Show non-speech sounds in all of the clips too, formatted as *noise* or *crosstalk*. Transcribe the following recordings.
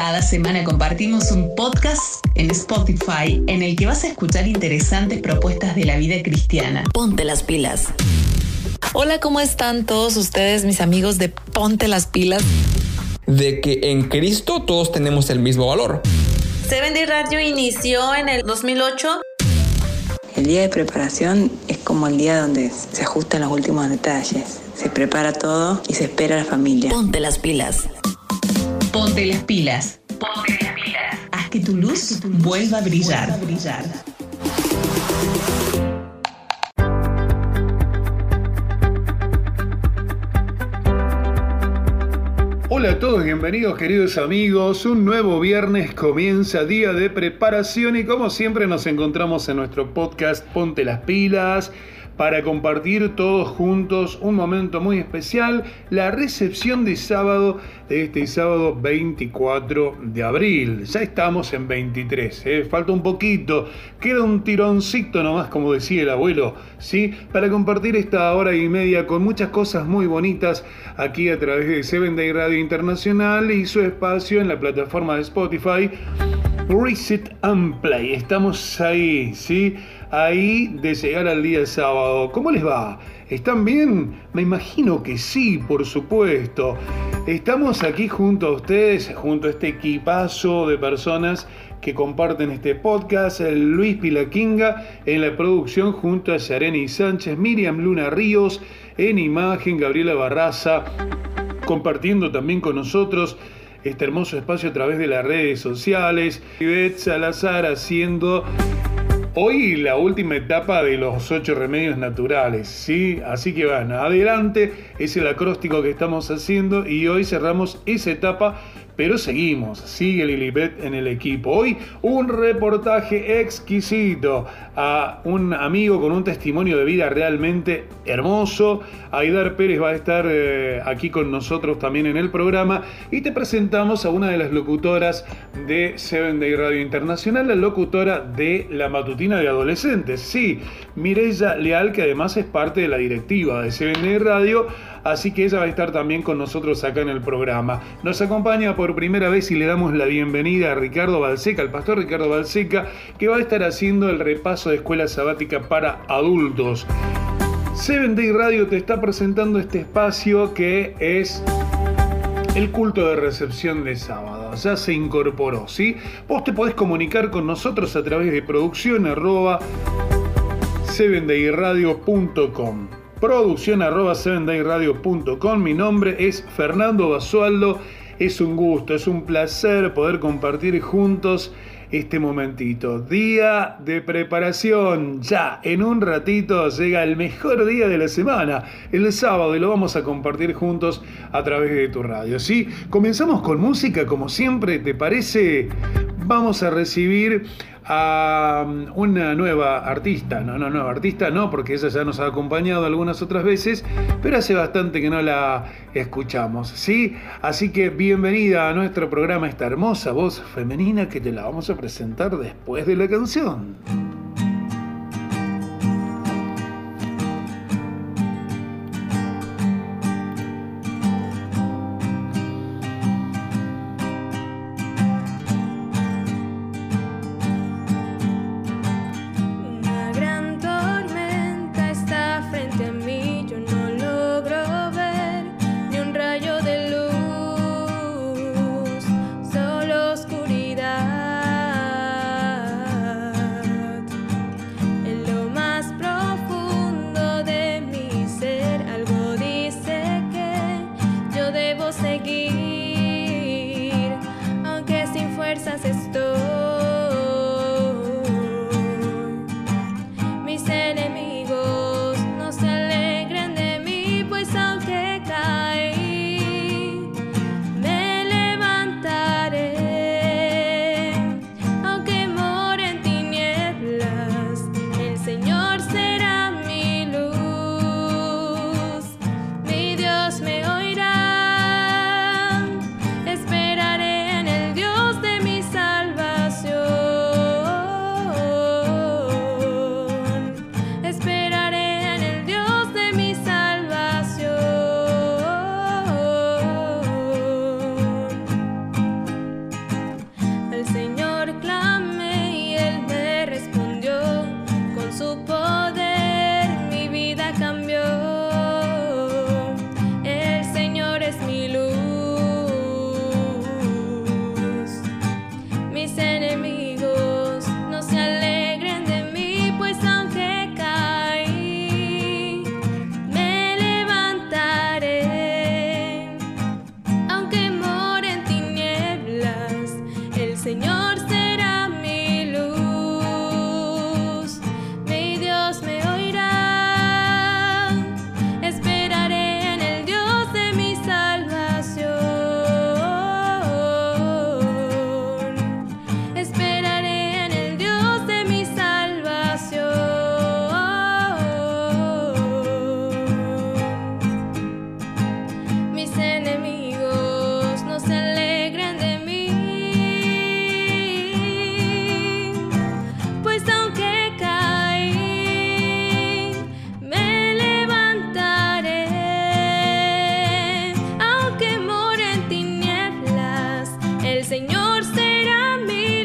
Cada semana compartimos un podcast en Spotify en el que vas a escuchar interesantes propuestas de la vida cristiana. Ponte las pilas. Hola, ¿cómo están todos ustedes, mis amigos de Ponte las pilas? De que en Cristo todos tenemos el mismo valor. Seven Day Radio inició en el 2008. El día de preparación es como el día donde se ajustan los últimos detalles. Se prepara todo y se espera a la familia. Ponte las pilas. Ponte las pilas. Ponte las pilas. Haz que tu luz vuelva a brillar. Hola a todos, bienvenidos queridos amigos. Un nuevo viernes comienza día de preparación y como siempre nos encontramos en nuestro podcast Ponte las pilas para compartir todos juntos un momento muy especial, la recepción de sábado de este sábado 24 de abril. Ya estamos en 23, ¿eh? falta un poquito, queda un tironcito nomás, como decía el abuelo, ¿sí? Para compartir esta hora y media con muchas cosas muy bonitas aquí a través de Seven Day Radio Internacional y su espacio en la plataforma de Spotify. Reset and Play. Estamos ahí, ¿sí? Ahí de llegar al día sábado. ¿Cómo les va? ¿Están bien? Me imagino que sí, por supuesto. Estamos aquí junto a ustedes, junto a este equipazo de personas que comparten este podcast, Luis Pilaquinga en la producción junto a Yareni Sánchez, Miriam Luna Ríos en imagen, Gabriela Barraza compartiendo también con nosotros este hermoso espacio a través de las redes sociales, Ivette Salazar haciendo Hoy la última etapa de los ocho remedios naturales, ¿sí? Así que van, adelante, es el acróstico que estamos haciendo y hoy cerramos esa etapa pero seguimos, sigue Lilibet en el equipo. Hoy un reportaje exquisito a un amigo con un testimonio de vida realmente hermoso. Aidar Pérez va a estar eh, aquí con nosotros también en el programa y te presentamos a una de las locutoras de Seven Day Radio Internacional, la locutora de la matutina de adolescentes. Sí, Mireya Leal, que además es parte de la directiva de Seven Day Radio así que ella va a estar también con nosotros acá en el programa. Nos acompaña por primera vez y le damos la bienvenida a Ricardo Balseca, al pastor Ricardo Balseca, que va a estar haciendo el repaso de escuela sabática para adultos. Seven Day Radio te está presentando este espacio que es el culto de recepción de sábado. Ya se incorporó, ¿sí? Vos te podés comunicar con nosotros a través de producción arroba producción arroba 7dayradio.com. Mi nombre es Fernando Basualdo. Es un gusto, es un placer poder compartir juntos este momentito. Día de preparación. Ya, en un ratito llega el mejor día de la semana, el sábado, y lo vamos a compartir juntos a través de tu radio. ¿Sí? Comenzamos con música, como siempre, ¿te parece? Vamos a recibir a um, una nueva artista, no, no, nueva artista, no, porque ella ya nos ha acompañado algunas otras veces, pero hace bastante que no la escuchamos, ¿sí? Así que bienvenida a nuestro programa, esta hermosa voz femenina que te la vamos a presentar después de la canción. Señor será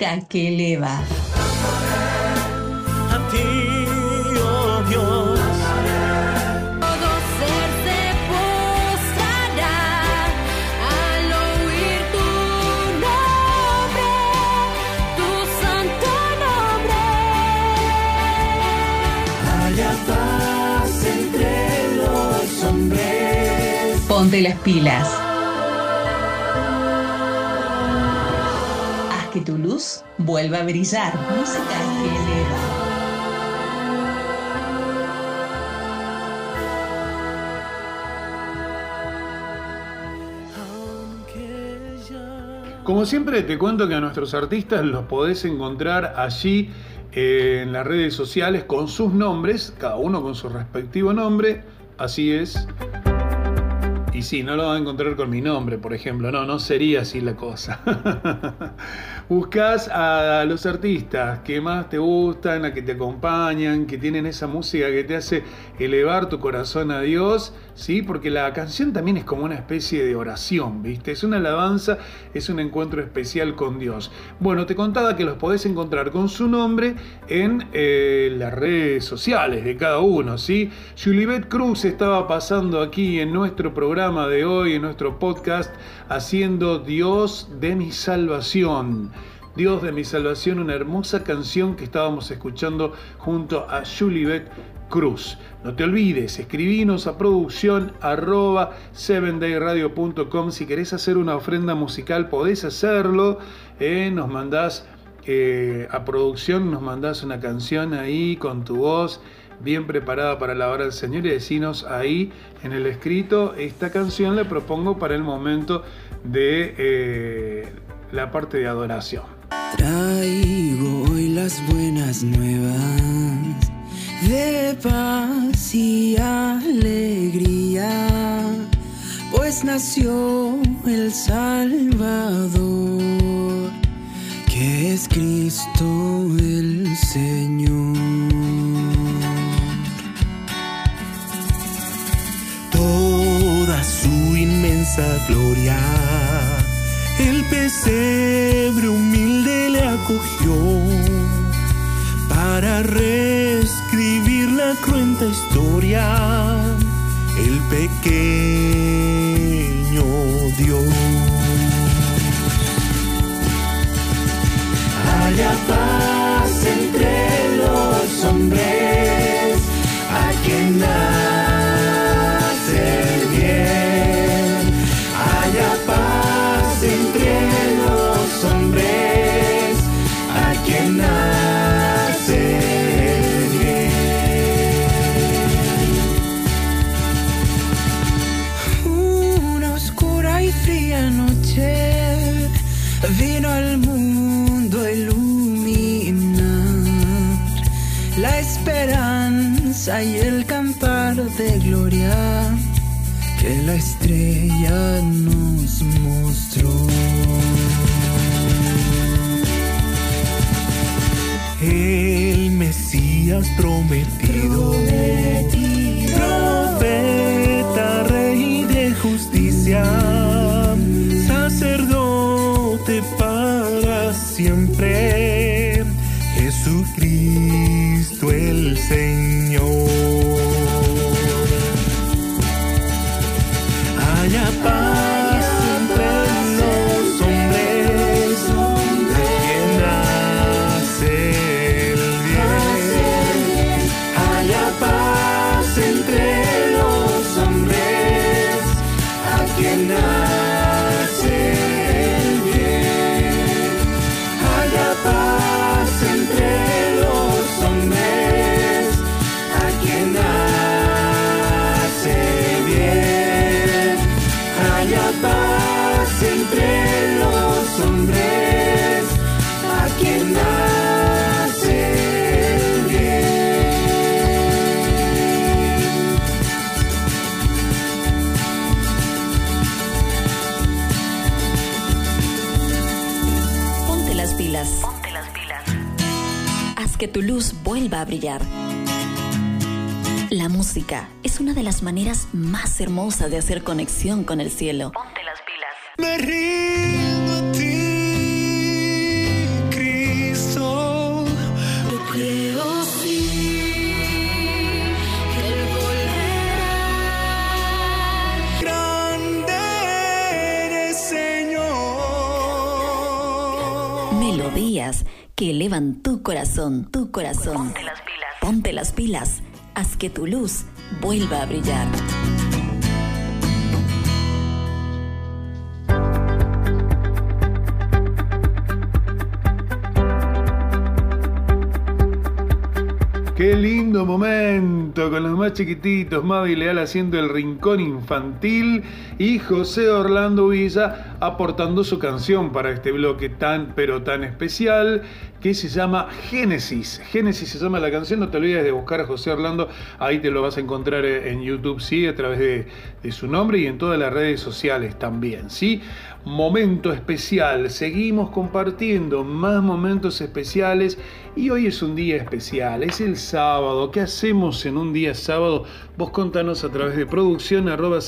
Música que eleva. a ti, oh Dios. Todo ser se postrará al oír tu nombre, tu santo nombre. Haya paz entre los hombres. Ponte las pilas. Luz vuelva a brillar. Música que Como siempre te cuento que a nuestros artistas los podés encontrar allí eh, en las redes sociales con sus nombres, cada uno con su respectivo nombre, así es. Y sí, no lo van a encontrar con mi nombre, por ejemplo, no, no sería así la cosa. *laughs* Buscas a los artistas que más te gustan, a que te acompañan, que tienen esa música que te hace elevar tu corazón a Dios, ¿sí? Porque la canción también es como una especie de oración, ¿viste? Es una alabanza, es un encuentro especial con Dios. Bueno, te contaba que los podés encontrar con su nombre en eh, las redes sociales de cada uno, ¿sí? Julibet Cruz estaba pasando aquí en nuestro programa de hoy, en nuestro podcast, haciendo Dios de mi salvación. Dios de mi salvación, una hermosa canción que estábamos escuchando junto a Julibet Cruz. No te olvides, escribinos a producción arroba 7dayradio.com. Si querés hacer una ofrenda musical, podés hacerlo. eh, nos mandás eh, a producción, nos mandás una canción ahí con tu voz bien preparada para la hora del Señor y decinos ahí en el escrito, esta canción la propongo para el momento de eh, la parte de adoración. Traigo hoy las buenas nuevas de paz y alegría, pues nació el Salvador, que es Cristo el Señor. Gloria. El pesebre humilde le acogió para reescribir la cruenta historia. El pequeño Dios. Haya que la estrella nos mostró. El Mesías prometido, tu luz vuelva a brillar. La música es una de las maneras más hermosas de hacer conexión con el cielo. Ponte las pilas. Me rindo a ti, Cristo. Yo creo sí que Él volverá. Grande eres, Señor. Melodías que elevan tu corazón, tu corazón. Ponte las pilas. Ponte las pilas. Haz que tu luz vuelva a brillar. Qué lindo momento con los más chiquititos, Mavi Leal haciendo el rincón infantil y José Orlando Villa aportando su canción para este bloque tan pero tan especial que se llama Génesis. Génesis se llama la canción, no te olvides de buscar a José Orlando, ahí te lo vas a encontrar en YouTube, sí, a través de, su nombre y en todas las redes sociales también, sí. Momento especial, seguimos compartiendo más momentos especiales y hoy es un día especial, es el sábado. ¿Qué hacemos en un día sábado? Vos contanos a través de producción arroba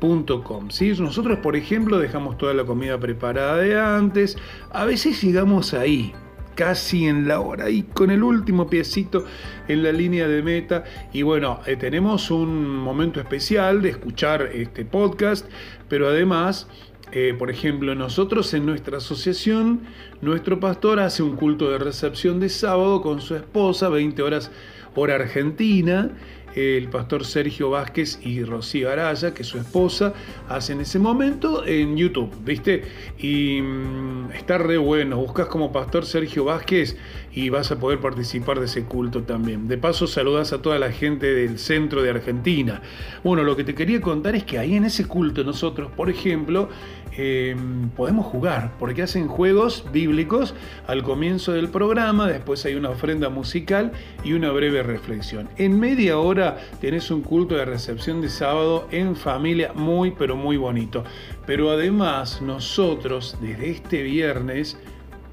7dayradio.com. ¿sí? Nosotros, por ejemplo, dejamos toda la comida preparada de antes. A veces llegamos ahí, casi en la hora y con el último piecito en la línea de meta. Y bueno, eh, tenemos un momento especial de escuchar este podcast, pero además... Eh, por ejemplo, nosotros en nuestra asociación, nuestro pastor hace un culto de recepción de sábado con su esposa, 20 horas hora argentina. El pastor Sergio Vázquez y Rocío Araya, que es su esposa, hacen ese momento en YouTube, ¿viste? Y mm, está re bueno. Buscas como pastor Sergio Vázquez y vas a poder participar de ese culto también. De paso, saludas a toda la gente del centro de Argentina. Bueno, lo que te quería contar es que ahí en ese culto nosotros, por ejemplo, eh, podemos jugar, porque hacen juegos bíblicos al comienzo del programa, después hay una ofrenda musical y una breve reflexión. En media hora tenés un culto de recepción de sábado en familia muy, pero muy bonito. Pero además nosotros desde este viernes,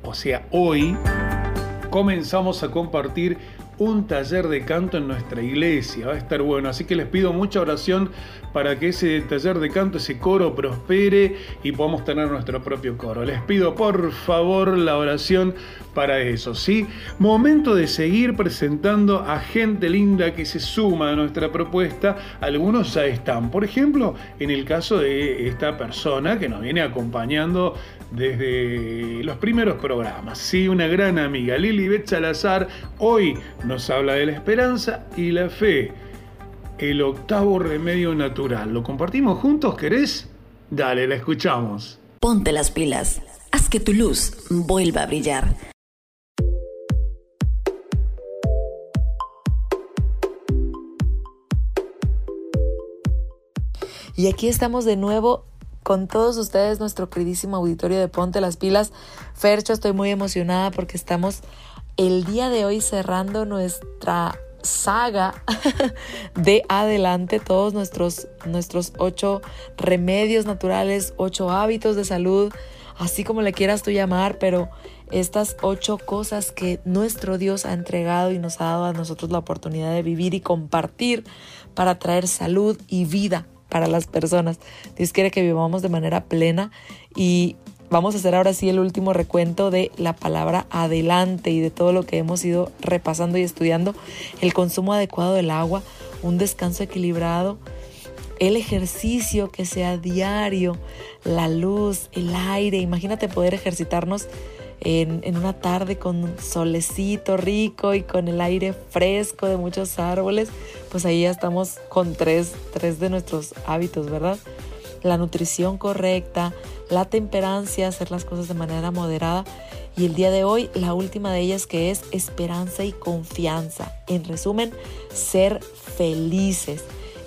o sea, hoy, comenzamos a compartir un taller de canto en nuestra iglesia. Va a estar bueno. Así que les pido mucha oración para que ese taller de canto, ese coro prospere y podamos tener nuestro propio coro. Les pido por favor la oración para eso, ¿sí? Momento de seguir presentando a gente linda que se suma a nuestra propuesta. Algunos ya están. Por ejemplo, en el caso de esta persona que nos viene acompañando desde los primeros programas. Sí, una gran amiga, Lili Bet Salazar, hoy nos habla de la esperanza y la fe. El octavo remedio natural. ¿Lo compartimos juntos, querés? Dale, la escuchamos. Ponte las pilas. Haz que tu luz vuelva a brillar. Y aquí estamos de nuevo con todos ustedes, nuestro queridísimo auditorio de Ponte las Pilas. Fercho, estoy muy emocionada porque estamos el día de hoy cerrando nuestra saga *laughs* de adelante, todos nuestros, nuestros ocho remedios naturales, ocho hábitos de salud, así como le quieras tú llamar, pero estas ocho cosas que nuestro Dios ha entregado y nos ha dado a nosotros la oportunidad de vivir y compartir para traer salud y vida para las personas. Dios quiere que vivamos de manera plena y vamos a hacer ahora sí el último recuento de la palabra adelante y de todo lo que hemos ido repasando y estudiando. El consumo adecuado del agua, un descanso equilibrado, el ejercicio que sea diario, la luz, el aire. Imagínate poder ejercitarnos en, una tarde con solecito rico y con el aire fresco de muchos árboles, pues ahí ya estamos con tres, tres de nuestros hábitos, ¿verdad? La nutrición correcta, la temperancia, hacer las cosas de manera moderada y el día de hoy la última de ellas que es esperanza y confianza. En resumen, ser felices.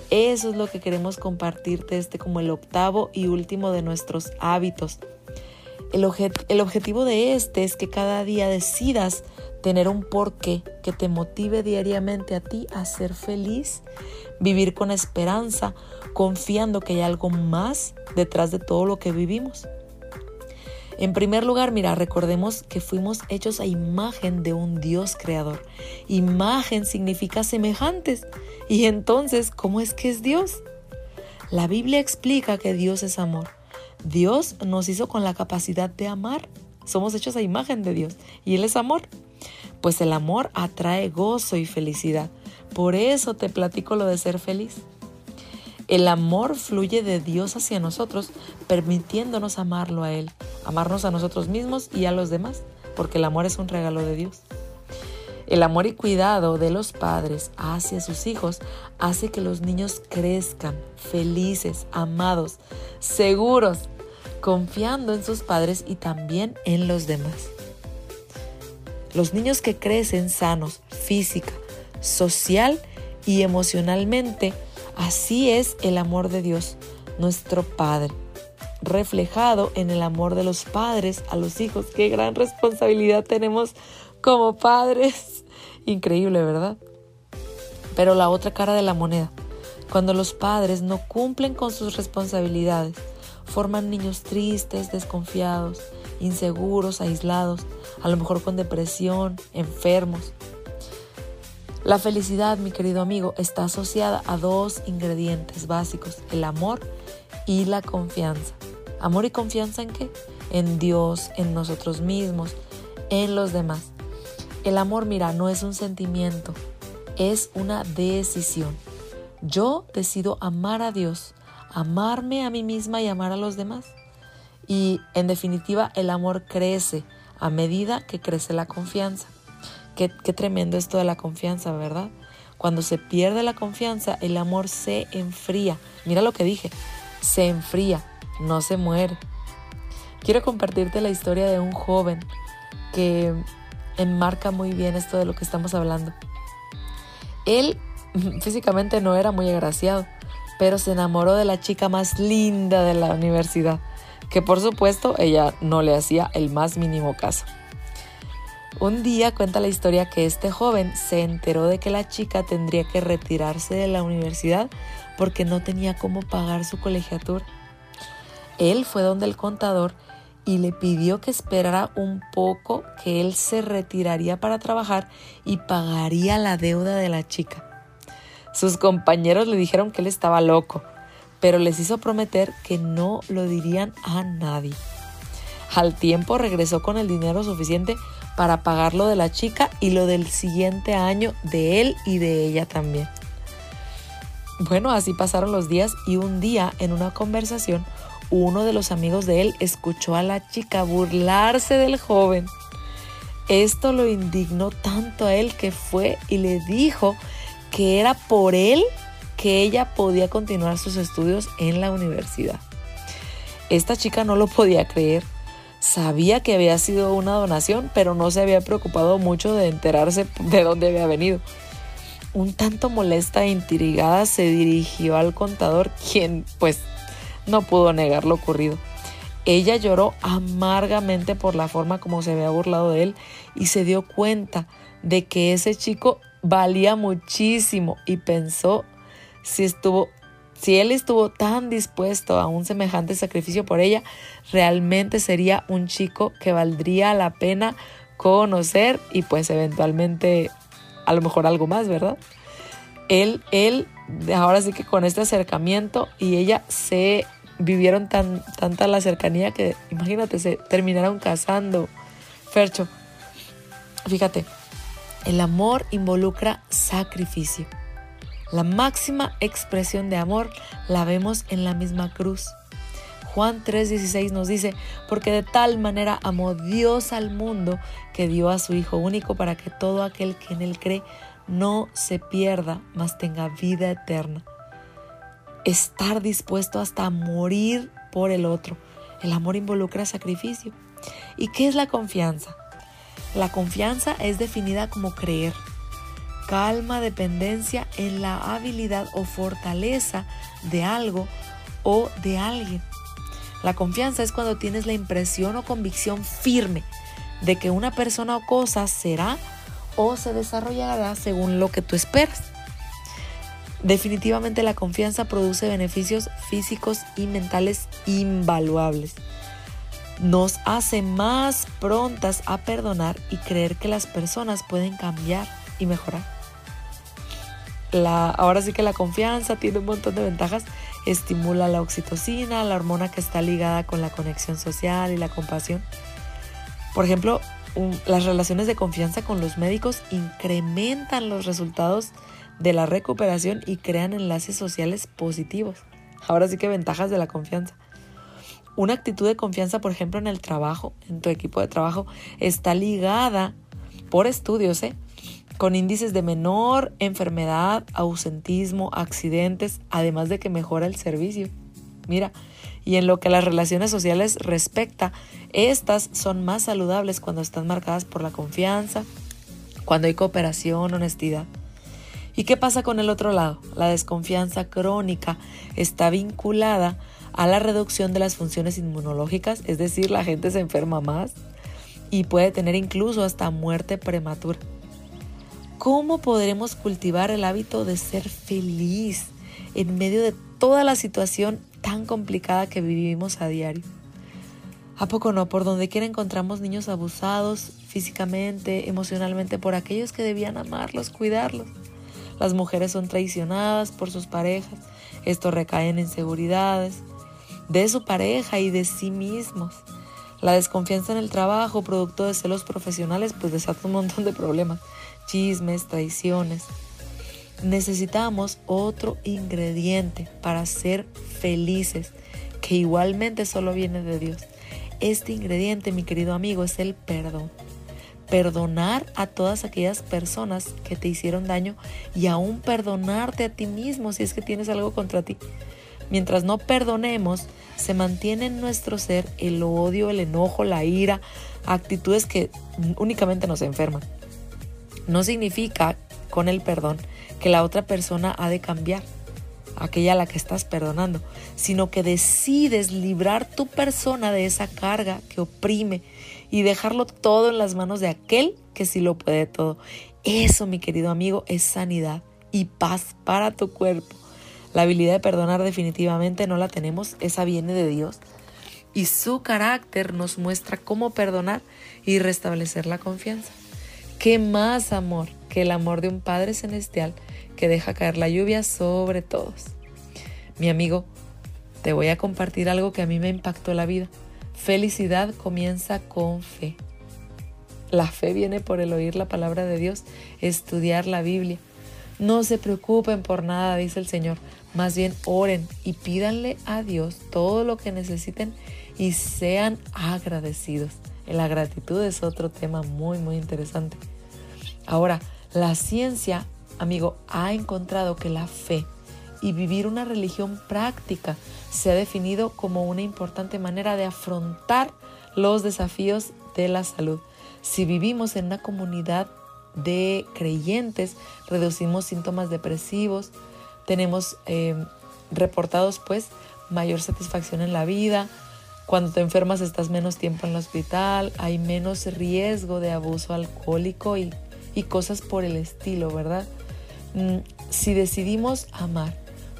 Eso es lo que queremos compartirte este como el octavo y último de nuestros hábitos. El, el, objetivo de este es que cada día decidas tener un porqué que te motive diariamente a ti a ser feliz, vivir con esperanza, confiando que hay algo más detrás de todo lo que vivimos. En primer lugar, mira, recordemos que fuimos hechos a imagen de un Dios creador. Imagen significa semejantes. Y entonces, ¿cómo es que es Dios? La Biblia explica que Dios es amor. Dios nos hizo con la capacidad de amar. Somos hechos a imagen de Dios. Y Él es amor. Pues el amor atrae gozo y felicidad. Por eso te platico lo de ser feliz. El amor fluye de Dios hacia nosotros, permitiéndonos amarlo a Él, amarnos a nosotros mismos y a los demás, porque el amor es un regalo de Dios. El amor y cuidado de los padres hacia sus hijos hace que los niños crezcan felices, amados, seguros, confiando en sus padres y también en los demás. Los niños que crecen sanos física, social y emocionalmente, así es el amor de Dios, nuestro Padre, reflejado en el amor de los padres a los hijos. Qué gran responsabilidad tenemos como padres. Increíble, ¿verdad? Pero la otra cara de la moneda, cuando los padres no cumplen con sus responsabilidades, forman niños tristes, desconfiados, inseguros, aislados, a lo mejor con depresión, enfermos. La felicidad, mi querido amigo, está asociada a dos ingredientes básicos, el amor y la confianza. ¿Amor y confianza en qué? En Dios, en nosotros mismos, en los demás. El amor, mira, no es un sentimiento, es una decisión. Yo decido amar a Dios, amarme a mí misma y amar a los demás. Y en definitiva, el amor crece a medida que crece la confianza. Qué, tremendo esto de la confianza, ¿verdad? Cuando se pierde la confianza, el amor se enfría. Mira lo que dije, se enfría, no se muere. Quiero compartirte la historia de un joven que enmarca muy bien esto de lo que estamos hablando. Él *laughs* físicamente no era muy agraciado, pero se enamoró de la chica más linda de la universidad, que por supuesto ella no le hacía el más mínimo caso. Un día cuenta la historia que este joven se enteró de que la chica tendría que retirarse de la universidad porque no tenía cómo pagar su colegiatura. Él fue donde el contador y le pidió que esperara un poco que él se retiraría para trabajar y pagaría la deuda de la chica. Sus compañeros le dijeron que él estaba loco, pero les hizo prometer que no lo dirían a nadie. Al tiempo regresó con el dinero suficiente para pagar lo de la chica y lo del siguiente año de él y de ella también. Bueno, así pasaron los días y un día en una conversación uno de los amigos de él escuchó a la chica burlarse del joven. Esto lo indignó tanto a él que fue y le dijo que era por él que ella podía continuar sus estudios en la universidad. Esta chica no lo podía creer. Sabía que había sido una donación, pero no se había preocupado mucho de enterarse de dónde había venido. Un tanto molesta e intrigada se dirigió al contador, quien pues no pudo negar lo ocurrido. Ella lloró amargamente por la forma como se había burlado de él y se dio cuenta de que ese chico valía muchísimo y pensó si estuvo si él estuvo tan dispuesto a un semejante sacrificio por ella, realmente sería un chico que valdría la pena conocer y pues eventualmente a lo mejor algo más, ¿verdad? Él, él, ahora sí que con este acercamiento y ella se vivieron tan, tanta la cercanía que imagínate, se terminaron casando. Fercho, fíjate, el amor involucra sacrificio. La máxima expresión de amor la vemos en la misma cruz. Juan 3:16 nos dice, porque de tal manera amó Dios al mundo que dio a su Hijo único para que todo aquel que en él cree no se pierda, mas tenga vida eterna estar dispuesto hasta morir por el otro. El amor involucra sacrificio. ¿Y qué es la confianza? La confianza es definida como creer, calma, dependencia en la habilidad o fortaleza de algo o de alguien. La confianza es cuando tienes la impresión o convicción firme de que una persona o cosa será o se desarrollará según lo que tú esperas. Definitivamente la confianza produce beneficios físicos y mentales invaluables. nos hace más prontas a perdonar y creer que las personas pueden cambiar y mejorar. Ahora sí que la confianza tiene un montón de ventajas. Estimula la oxitocina, la hormona que está ligada con la conexión social y la compasión. Por ejemplo, las relaciones de confianza con los médicos incrementan los resultados de la recuperación y crean enlaces sociales positivos. Ahora sí que ventajas de la confianza. Una actitud de confianza, por ejemplo, en el trabajo, en tu equipo de trabajo, está ligada por estudios, ¿eh? con índices de menor enfermedad, ausentismo, accidentes, además de que mejora el servicio. Mira, y en lo que las relaciones sociales respecta, estas son más saludables cuando están marcadas por la confianza, cuando hay cooperación, honestidad. ¿Y qué pasa con el otro lado? La desconfianza crónica está vinculada a la reducción de las funciones inmunológicas, es decir, la gente se enferma más y puede tener incluso hasta muerte prematura. ¿Cómo podremos cultivar el hábito de ser feliz en medio de toda la situación tan complicada que vivimos a diario? ¿A poco no? Por donde quiera encontramos niños abusados físicamente, emocionalmente, por aquellos que debían amarlos, cuidarlos. Las mujeres son traicionadas por sus parejas. Esto recae en inseguridades de su pareja y de sí mismos. La desconfianza en el trabajo, producto de celos profesionales, pues desata un montón de problemas. Chismes, traiciones. Necesitamos otro ingrediente para ser felices, que igualmente solo viene de Dios. Este ingrediente, mi querido amigo, es el perdón. Perdonar a todas aquellas personas que te hicieron daño y aún perdonarte a ti mismo si es que tienes algo contra ti. Mientras no perdonemos, se mantiene en nuestro ser el odio, el enojo, la ira, actitudes que únicamente nos enferman. No significa con el perdón que la otra persona ha de cambiar, aquella a la que estás perdonando, sino que decides librar tu persona de esa carga que oprime y dejarlo todo en las manos de aquel que sí lo puede todo. Eso, mi querido amigo, es sanidad y paz para tu cuerpo. La habilidad de perdonar definitivamente no la tenemos, esa viene de Dios. Y su carácter nos muestra cómo perdonar y restablecer la confianza. ¿Qué más amor que el amor de un Padre Celestial que deja caer la lluvia sobre todos? Mi amigo, te voy a compartir algo que a mí me impactó la vida. Felicidad comienza con fe. La fe viene por el oír la palabra de Dios, estudiar la Biblia. No se preocupen por nada, dice el Señor. Más bien oren y pídanle a Dios todo lo que necesiten y sean agradecidos. La gratitud es otro tema muy, muy interesante. Ahora, la ciencia, amigo, ha encontrado que la fe y vivir una religión práctica se ha definido como una importante manera de afrontar los desafíos de la salud. Si vivimos en una comunidad de creyentes, reducimos síntomas depresivos, tenemos eh, reportados pues mayor satisfacción en la vida, cuando te enfermas estás menos tiempo en el hospital, hay menos riesgo de abuso alcohólico y, cosas por el estilo, ¿verdad? Mm, si decidimos amar,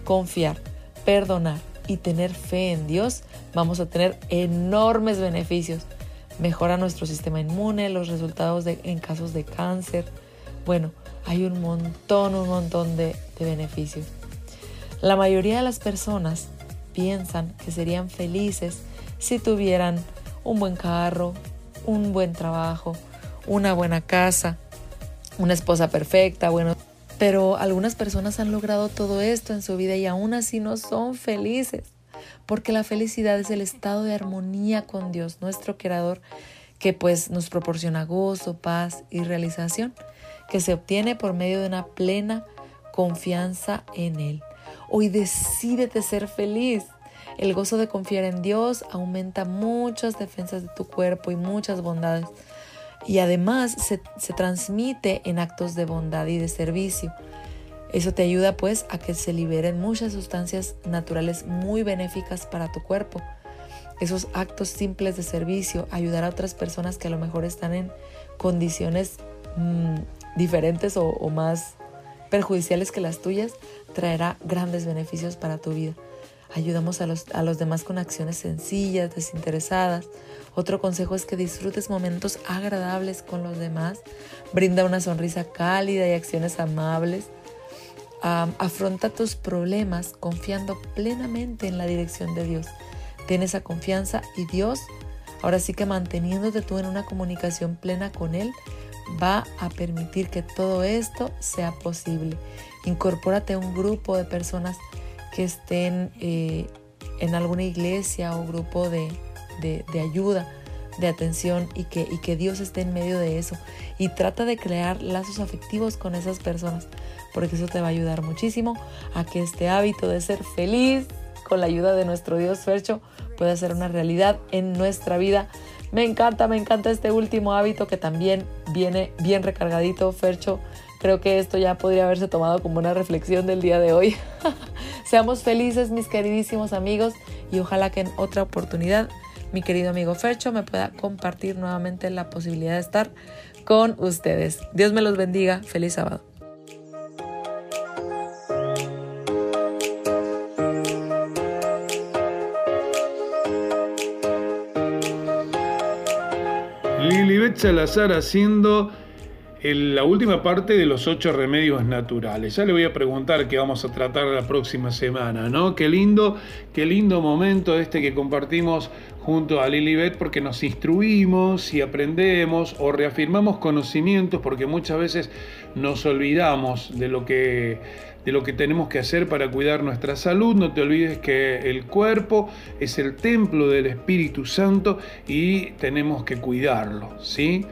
confiar, perdonar y tener fe en Dios, vamos a tener enormes beneficios. Mejora nuestro sistema inmune, los resultados en casos de cáncer. Bueno, hay un montón, un montón de, de beneficios. La mayoría de las personas piensan que serían felices si tuvieran un buen carro, un buen trabajo, una buena casa, una esposa perfecta, bueno, pero algunas personas han logrado todo esto en su vida y aún así no son felices, porque la felicidad es el estado de armonía con Dios, nuestro creador, que pues nos proporciona gozo, paz y realización, que se obtiene por medio de una plena confianza en Él. Hoy decídete ser feliz. El gozo de confiar en Dios aumenta muchas defensas de tu cuerpo y muchas bondades. Y además se, se, transmite en actos de bondad y de servicio. Eso te ayuda pues a que se liberen muchas sustancias naturales muy benéficas para tu cuerpo. Esos actos simples de servicio, ayudar a otras personas que a lo mejor están en condiciones mmm, diferentes o, o más perjudiciales que las tuyas, traerá grandes beneficios para tu vida. Ayudamos a los, a los demás con acciones sencillas, desinteresadas, Otro consejo es que disfrutes momentos agradables con los demás. Brinda una sonrisa cálida y acciones amables. Afronta tus problemas confiando plenamente en la dirección de Dios. Ten esa confianza y Dios, ahora sí que manteniéndote tú en una comunicación plena con Él, va a permitir que todo esto sea posible. Incorpórate a un grupo de personas que estén eh, en alguna iglesia o grupo de, de, ayuda, de atención y que, y que Dios esté en medio de eso. Y trata de crear lazos afectivos con esas personas, porque eso te va a ayudar muchísimo a que este hábito de ser feliz con la ayuda de nuestro Dios Fercho pueda ser una realidad en nuestra vida. Me encanta, me encanta este último hábito que también viene bien recargadito, Fercho. Creo que esto ya podría haberse tomado como una reflexión del día de hoy. *laughs* Seamos felices, mis queridísimos amigos, y ojalá que en otra oportunidad mi querido amigo Fercho me pueda compartir nuevamente la posibilidad de estar con ustedes. Dios me los bendiga. Feliz sábado. Salazar haciendo la última parte de los ocho remedios naturales. Ya le voy a preguntar qué vamos a tratar la próxima semana, ¿no? Qué lindo, qué lindo momento este que compartimos junto a Lilibet porque nos instruimos y aprendemos o reafirmamos conocimientos porque muchas veces nos olvidamos de lo que de lo que tenemos que hacer para cuidar nuestra salud. No te olvides que el cuerpo es el templo del Espíritu Santo y tenemos que cuidarlo, ¿sí?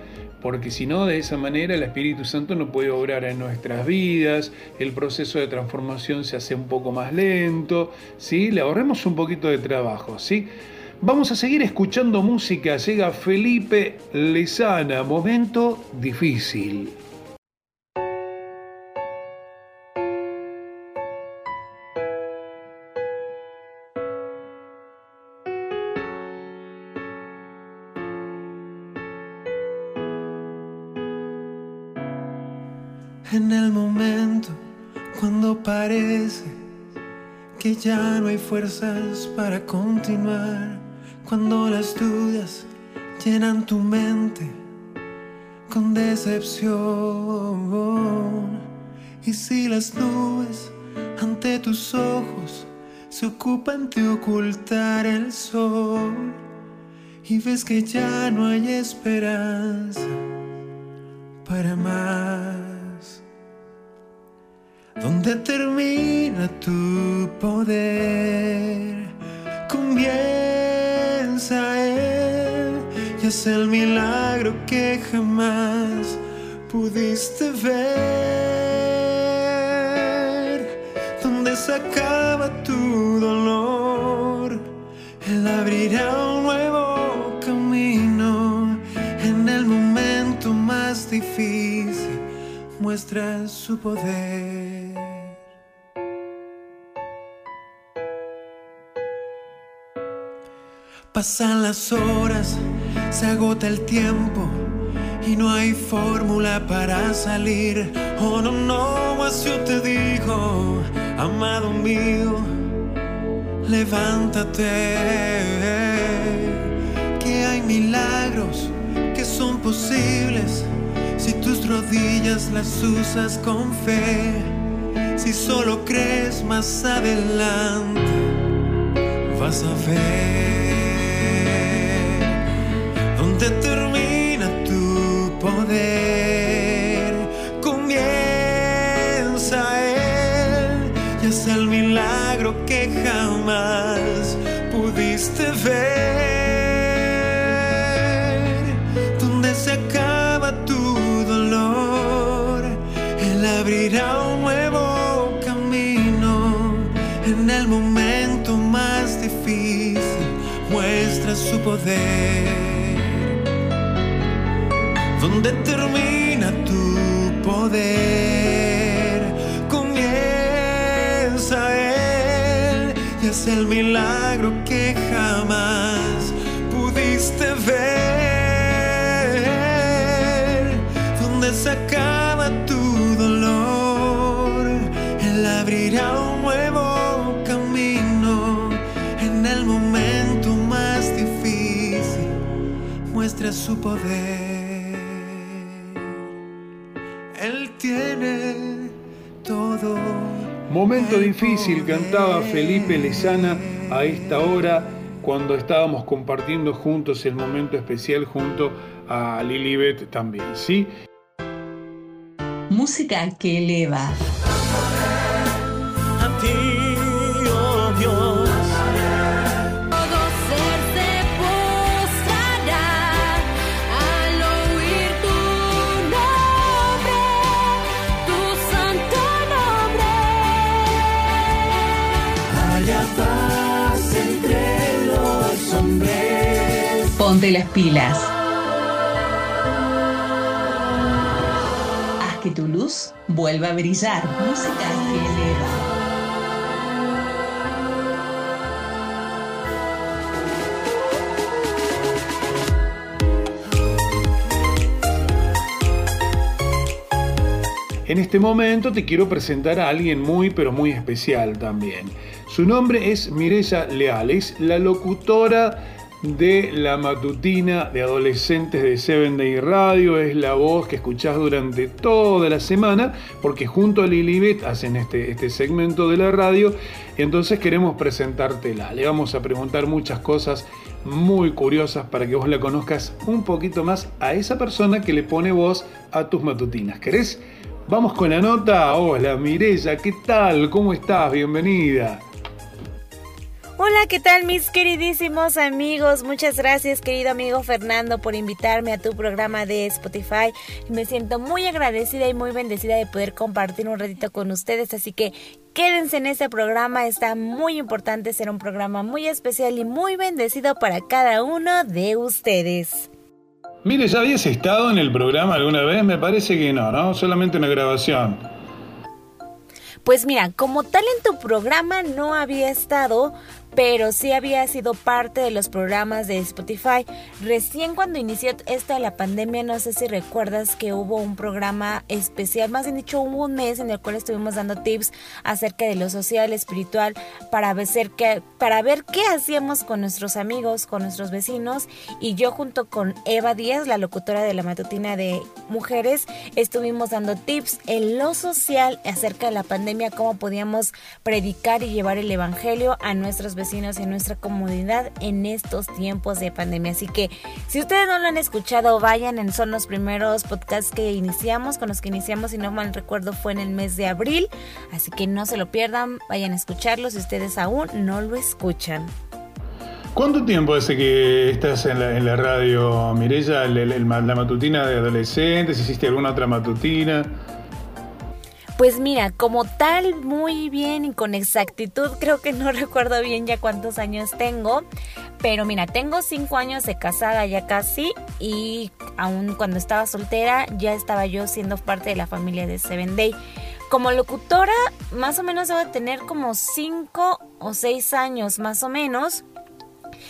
Porque si no, de esa manera el Espíritu Santo no puede obrar en nuestras vidas, el proceso de transformación se hace un poco más lento, ¿sí? Le ahorremos un poquito de trabajo, ¿sí? Vamos a seguir escuchando música. Llega Felipe Lezana, momento difícil. Fuerzas para continuar, cuando las dudas llenan tu mente con decepción. Y si las nubes ante tus ojos se ocupan de ocultar el sol y ves que ya no hay esperanza para más. ¿Dónde termina tu poder? Comienza Él y es el milagro que jamás pudiste ver. ¿Dónde se acaba tu dolor? Él abrirá un nuevo camino en el momento más difícil. Muestra su poder. Pasan las horas, se agota el tiempo y no hay fórmula para salir. Oh no, no, así yo te digo, amado mío, levántate. Que hay milagros que son posibles si tus rodillas las usas con fe. Si solo crees más adelante, vas a ver dónde termina tu poder. Comienza Él y es el milagro que jamás pudiste ver. Donde se acaba tu dolor, Él abrirá un nuevo camino en el momento más difícil. Muestra su poder donde termina tu poder. Comienza Él y es el milagro que jamás pudiste ver. Donde se acaba tu dolor, Él abrirá un nuevo camino en el momento más difícil muestra su poder. Momento difícil cantaba Felipe Lezana a esta hora cuando estábamos compartiendo juntos el momento especial junto a Lilibet también, ¿sí? Música que eleva. Ponte las pilas. Haz que tu luz vuelva a brillar. Música que eleva. En este momento te quiero presentar a alguien muy pero muy especial también. Su nombre es Mireya Leal, es la locutora de la matutina de adolescentes de Seven Day Radio, es la voz que escuchás durante toda la semana, porque junto a Lilibet hacen este, este segmento de la radio, y entonces queremos presentártela. Le vamos a preguntar muchas cosas muy curiosas para que vos la conozcas un poquito más a esa persona que le pone voz a tus matutinas. ¿Querés? Vamos con la nota. Hola Mireya, ¿qué tal? ¿Cómo estás? Bienvenida. Hola, ¿qué tal mis queridísimos amigos? Muchas gracias querido amigo Fernando por invitarme a tu programa de Spotify. Me siento muy agradecida y muy bendecida de poder compartir un ratito con ustedes, así que quédense en este programa, está muy importante ser un programa muy especial y muy bendecido para cada uno de ustedes. Mire, ¿ya habías estado en el programa alguna vez? Me parece que no, ¿no? Solamente una grabación. Pues mira, como tal en tu programa no había estado, pero sí había sido parte de los programas de Spotify. Recién cuando inició esta la pandemia, no sé si recuerdas que hubo un programa especial, más bien dicho, hubo un mes en el cual estuvimos dando tips acerca de lo social, espiritual, para ver qué, para ver qué hacíamos con nuestros amigos, con nuestros vecinos. Y yo junto con Eva Díaz, la locutora de la matutina de mujeres, estuvimos dando tips en lo social acerca de la pandemia, cómo podíamos predicar y llevar el evangelio a nuestros vecinos en nuestra comunidad en estos tiempos de pandemia. Así que si ustedes no lo han escuchado, vayan, en, son los primeros podcasts que iniciamos, con los que iniciamos, si no mal recuerdo, fue en el mes de abril. Así que no se lo pierdan, vayan a escucharlos si ustedes aún no lo escuchan. ¿Cuánto tiempo hace que estás en la, en la radio, Mirella? El- el- el- la matutina de adolescentes, ¿hiciste alguna otra matutina? Pues mira, como tal, muy bien y con exactitud, creo que no *laughs* recuerdo bien ya cuántos años tengo, pero mira, tengo cinco años de casada ya casi y aún cuando estaba soltera ya estaba yo siendo parte de la familia de Seven Day. Como locutora, más o menos debo de tener como cinco o seis años más o menos.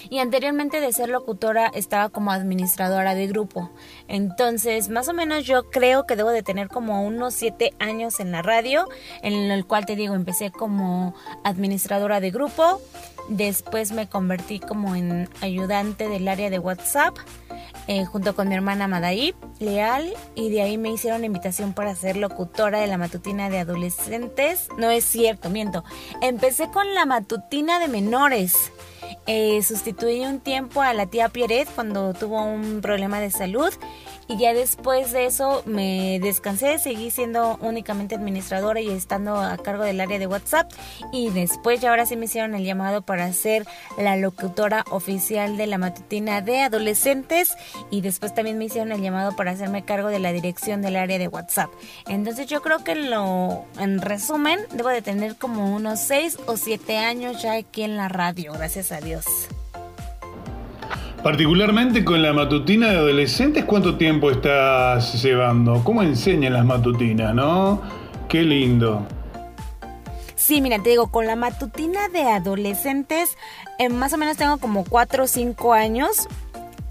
Y anteriormente de ser locutora estaba como administradora de grupo. Entonces, más o menos yo creo que debo de tener como unos siete años en la radio, en el cual te digo, empecé como administradora de grupo. Después me convertí como en ayudante del área de WhatsApp. eh, junto con mi hermana Madaí Leal y de ahí me hicieron invitación para ser locutora de la matutina de adolescentes. No es cierto, miento. Empecé con la matutina de menores. Eh, sustituí un tiempo a la tía Pierret cuando tuvo un problema de salud y ya después de eso me descansé, seguí siendo únicamente administradora y estando a cargo del área de WhatsApp y después ya ahora sí me hicieron el llamado para ser la locutora oficial de la matutina de adolescentes y después también me hicieron el llamado para hacerme cargo de la dirección del área de WhatsApp. Entonces yo creo que lo, en resumen, debo de tener como unos 6 o 7 años ya aquí en la radio, gracias a Dios. Particularmente con la matutina de adolescentes, ¿cuánto tiempo estás llevando? ¿Cómo enseñan las matutinas, no? Qué lindo. Sí, mira, te digo, con la matutina de adolescentes, eh, más o menos tengo como 4 o 5 años.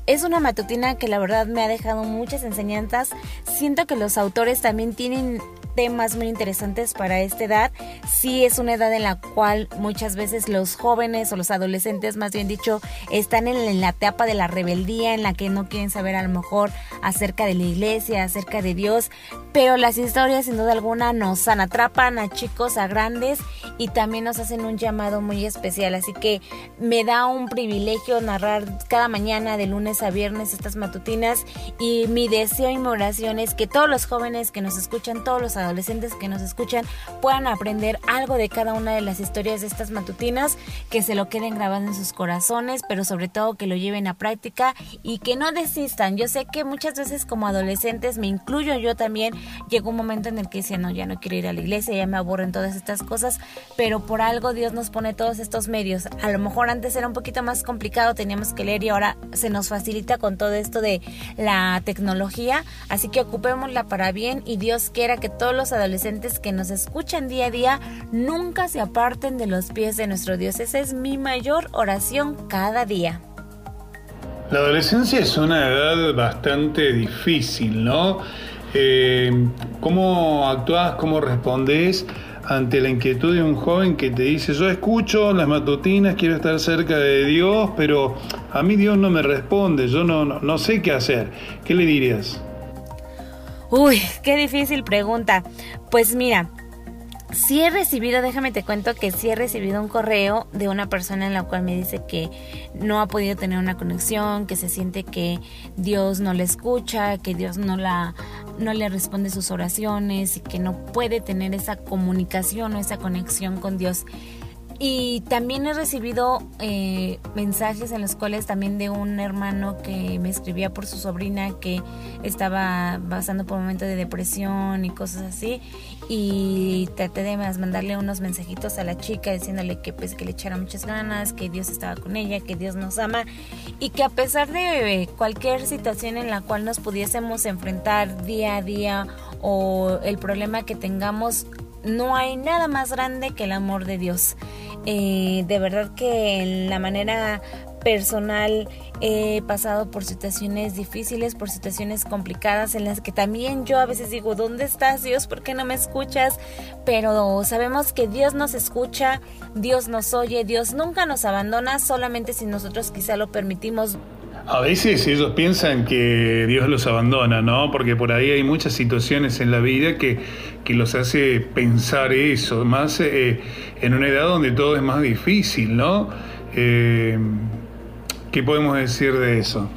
Es una matutina que la verdad me ha dejado muchas enseñanzas. Siento que los autores también tienen temas muy interesantes para esta edad. Sí es una edad en la cual muchas veces los jóvenes o los adolescentes, más bien dicho, están en, la etapa de la rebeldía, en la que no quieren saber a lo mejor acerca de la iglesia, acerca de Dios, pero las historias sin duda alguna nos atrapan a chicos, a grandes y también nos hacen un llamado muy especial. Así que me da un privilegio narrar cada mañana de lunes a viernes estas matutinas y mi deseo y mi oración es que todos los jóvenes que nos escuchan, todos los adolescentes que nos escuchan puedan aprender algo de cada una de las historias de estas matutinas, que se lo queden grabando en sus corazones, pero sobre todo que lo lleven a práctica y que no desistan. Yo sé que muchas veces como adolescentes, me incluyo yo también, llegó un momento en el que decía, no, ya no quiero ir a la iglesia, ya me aburren todas estas cosas, pero por algo Dios nos pone todos estos medios. A lo mejor antes era un poquito más complicado, teníamos que leer y ahora se nos facilita con todo esto de la tecnología, así que ocupémosla para bien y Dios quiera que todos los adolescentes que nos escuchan día a día nunca se aparten de los pies de nuestro Dios. Esa es mi mayor oración cada día. La adolescencia es una edad bastante difícil, ¿no? Eh, ¿Cómo actúas, cómo respondes ante la inquietud de un joven que te dice, yo escucho las matutinas, quiero estar cerca de Dios, pero a mí Dios no me responde, yo no, no, sé qué hacer? ¿Qué le dirías? Uy, qué difícil pregunta. Pues mira, sí he recibido, déjame te cuento que sí he recibido un correo de una persona en la cual me dice que no ha podido tener una conexión, que se siente que Dios no le escucha, que Dios no la no le responde sus oraciones y que no puede tener esa comunicación o esa conexión con Dios. Y también he recibido eh, mensajes en los cuales también de un hermano que me escribía por su sobrina que estaba pasando por un momento de depresión y cosas así. Y traté de mandarle unos mensajitos a la chica diciéndole que pues que le echara muchas ganas, que Dios estaba con ella, que Dios nos ama y que a pesar de cualquier situación en la cual nos pudiésemos enfrentar día a día o el problema que tengamos, no hay nada más grande que el amor de Dios. Eh, de verdad que la manera personal he pasado por situaciones difíciles, por situaciones complicadas en las que también yo a veces digo, ¿dónde estás Dios? ¿Por qué no me escuchas? Pero sabemos que Dios nos escucha, Dios nos oye, Dios nunca nos abandona, solamente si nosotros quizá lo permitimos a veces ellos piensan que Dios los abandona, ¿no? Porque por ahí hay muchas situaciones en la vida que, los hace pensar eso, más eh, en una edad donde todo es más difícil, ¿no? Eh, ¿Qué podemos decir de eso?